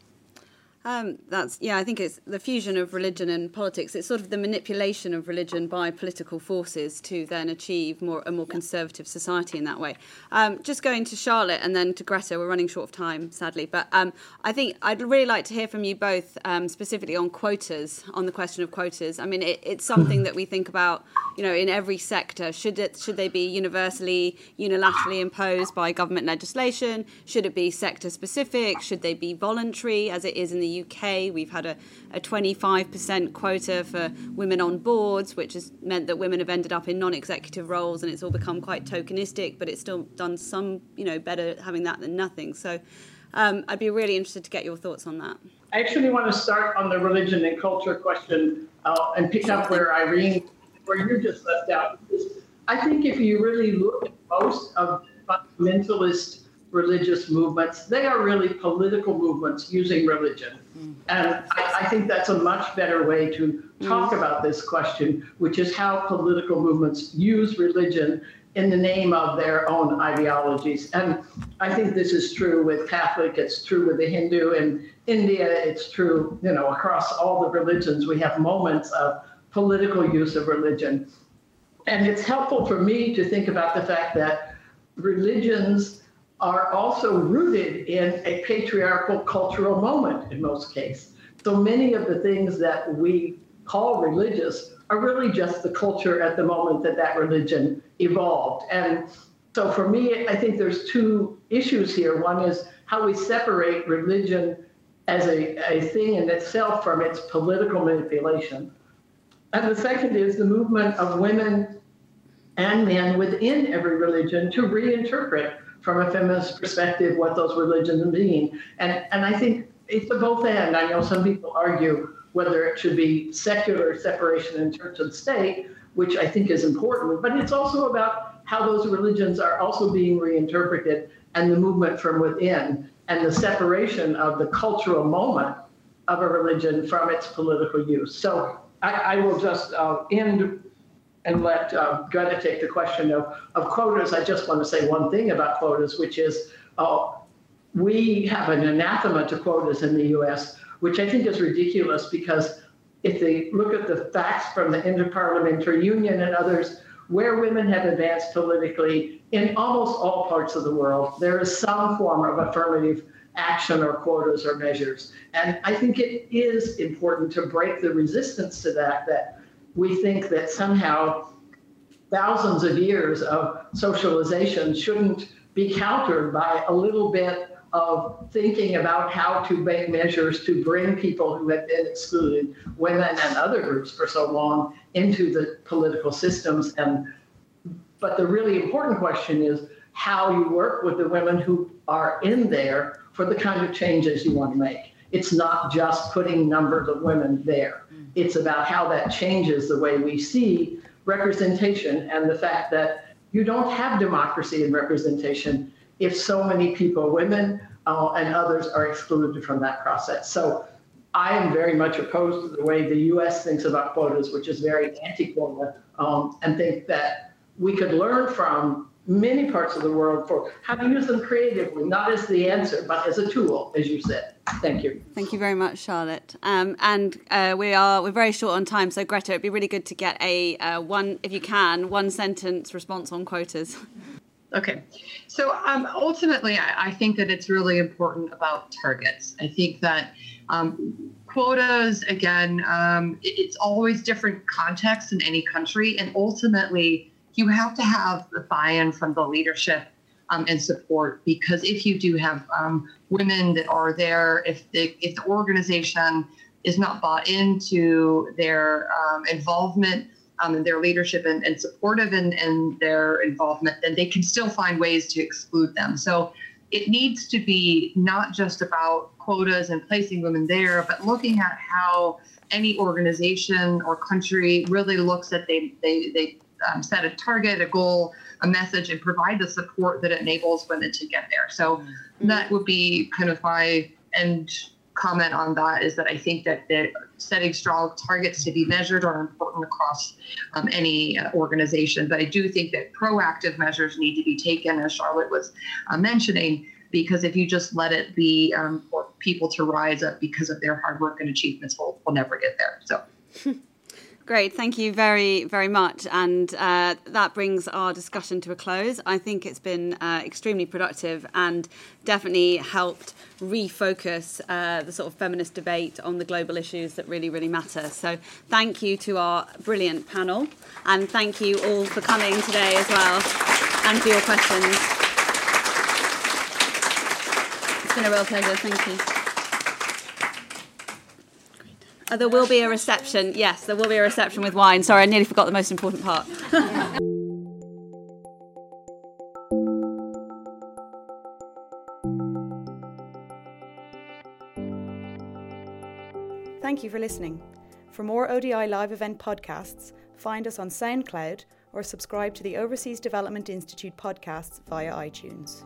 Um, that's yeah. I think it's the fusion of religion and politics. It's sort of the manipulation of religion by political forces to then achieve more a more conservative society in that way. Um, just going to Charlotte and then to Greta. We're running short of time, sadly, but um, I think I'd really like to hear from you both um, specifically on quotas, on the question of quotas. I mean, it, it's something that we think about, you know, in every sector. Should it should they be universally, unilaterally imposed by government legislation? Should it be sector specific? Should they be voluntary, as it is in the UK. We've had a, a 25% quota for women on boards, which has meant that women have ended up in non-executive roles, and it's all become quite tokenistic. But it's still done some, you know, better having that than nothing. So. Um, I'd be really interested to get your thoughts on that. I actually want to start on the religion and culture question uh, and pick up where Irene, where you just left out. I think if you really look at most of fundamentalist religious movements, they are really political movements using religion. Mm. And I, I, think that's a much better way to talk mm. about this question, which is how political movements use religion in the name of their own ideologies. And I think this is true with Catholic, it's true with the Hindu in India, it's true, you know, across all the religions. We have moments of political use of religion. And it's helpful for me to think about the fact that religions are also rooted in a patriarchal cultural moment in most cases. So many of the things that we call religious are really just the culture at the moment that that religion evolved. And so for me, I think there's two issues here. One is how we separate religion as a, a thing in itself from its political manipulation. And the second is the movement of women and men within every religion to reinterpret from a feminist perspective what those religions mean. And, and I think it's a both and. I know some people argue whether it should be secular separation in church and state, which I think is important, but it's also about how those religions are also being reinterpreted and the movement from within and the separation of the cultural moment of a religion from its political use. So I, I will just uh, end and let uh, Greta take the question of, of quotas, I just want to say one thing about quotas, which is uh, we have an anathema to quotas in the US, which I think is ridiculous because if they look at the facts from the Interparliamentary Union and others, where women have advanced politically in almost all parts of the world, there is some form of affirmative action or quotas or measures. And I think it is important to break the resistance to that, that we think that somehow thousands of years of socialization shouldn't be countered by a little bit of thinking about how to make measures to bring people who have been excluded, women and other groups for so long, into the political systems. And but the really important question is how you work with the women who are in there for the kind of changes you want to make. It's not just putting numbers of women there. It's about how that changes the way we see representation and the fact that you don't have democracy and representation if so many people, women uh, and others, are excluded from that process. So I am very much opposed to the way the US thinks about quotas, which is very anti quota, um, and think that we could learn from many parts of the world for how to use them creatively, not as the answer, but as a tool, as you said. Thank you. Thank you very much, Charlotte. Um, and uh, we are we're very short on time, so Greta, it'd be really good to get a uh, one, if you can, one sentence response on quotas. Okay. So um, ultimately, I, I, think that it's really important about targets. I think that um, quotas, again, um, it, it's always different contexts in any country. And ultimately, you have to have the buy in from the leadership um, and support because if you do have um, women that are there, if the, if the organization is not bought into their um, involvement um, and their leadership and, and supportive and, in their involvement, then they can still find ways to exclude them. So it needs to be not just about quotas and placing women there, but looking at how any organization or country really looks at they they they um, set a target, a goal, a message, and provide the support that enables women to get there. So mm-hmm. that would be kind of my end comment on that is that I think that the setting strong targets to be measured are important across um, any uh, organization. But I do think that proactive measures need to be taken, as Charlotte was uh, mentioning, because if you just let it be um, for people to rise up because of their hard work and achievements, we'll, we'll never get there. So. [LAUGHS] Great, thank you very, very much. And uh, that brings our discussion to a close. I think it's been uh, extremely productive and definitely helped refocus uh, the sort of feminist debate on the global issues that really, really matter. So, thank you to our brilliant panel, and thank you all for coming today as well and for your questions. It's been a real pleasure. Thank you. Uh, there will be a reception. Yes, there will be a reception with wine. Sorry, I nearly forgot the most important part. [LAUGHS] Thank you for listening. For more ODI live event podcasts, find us on SoundCloud or subscribe to the Overseas Development Institute podcasts via iTunes.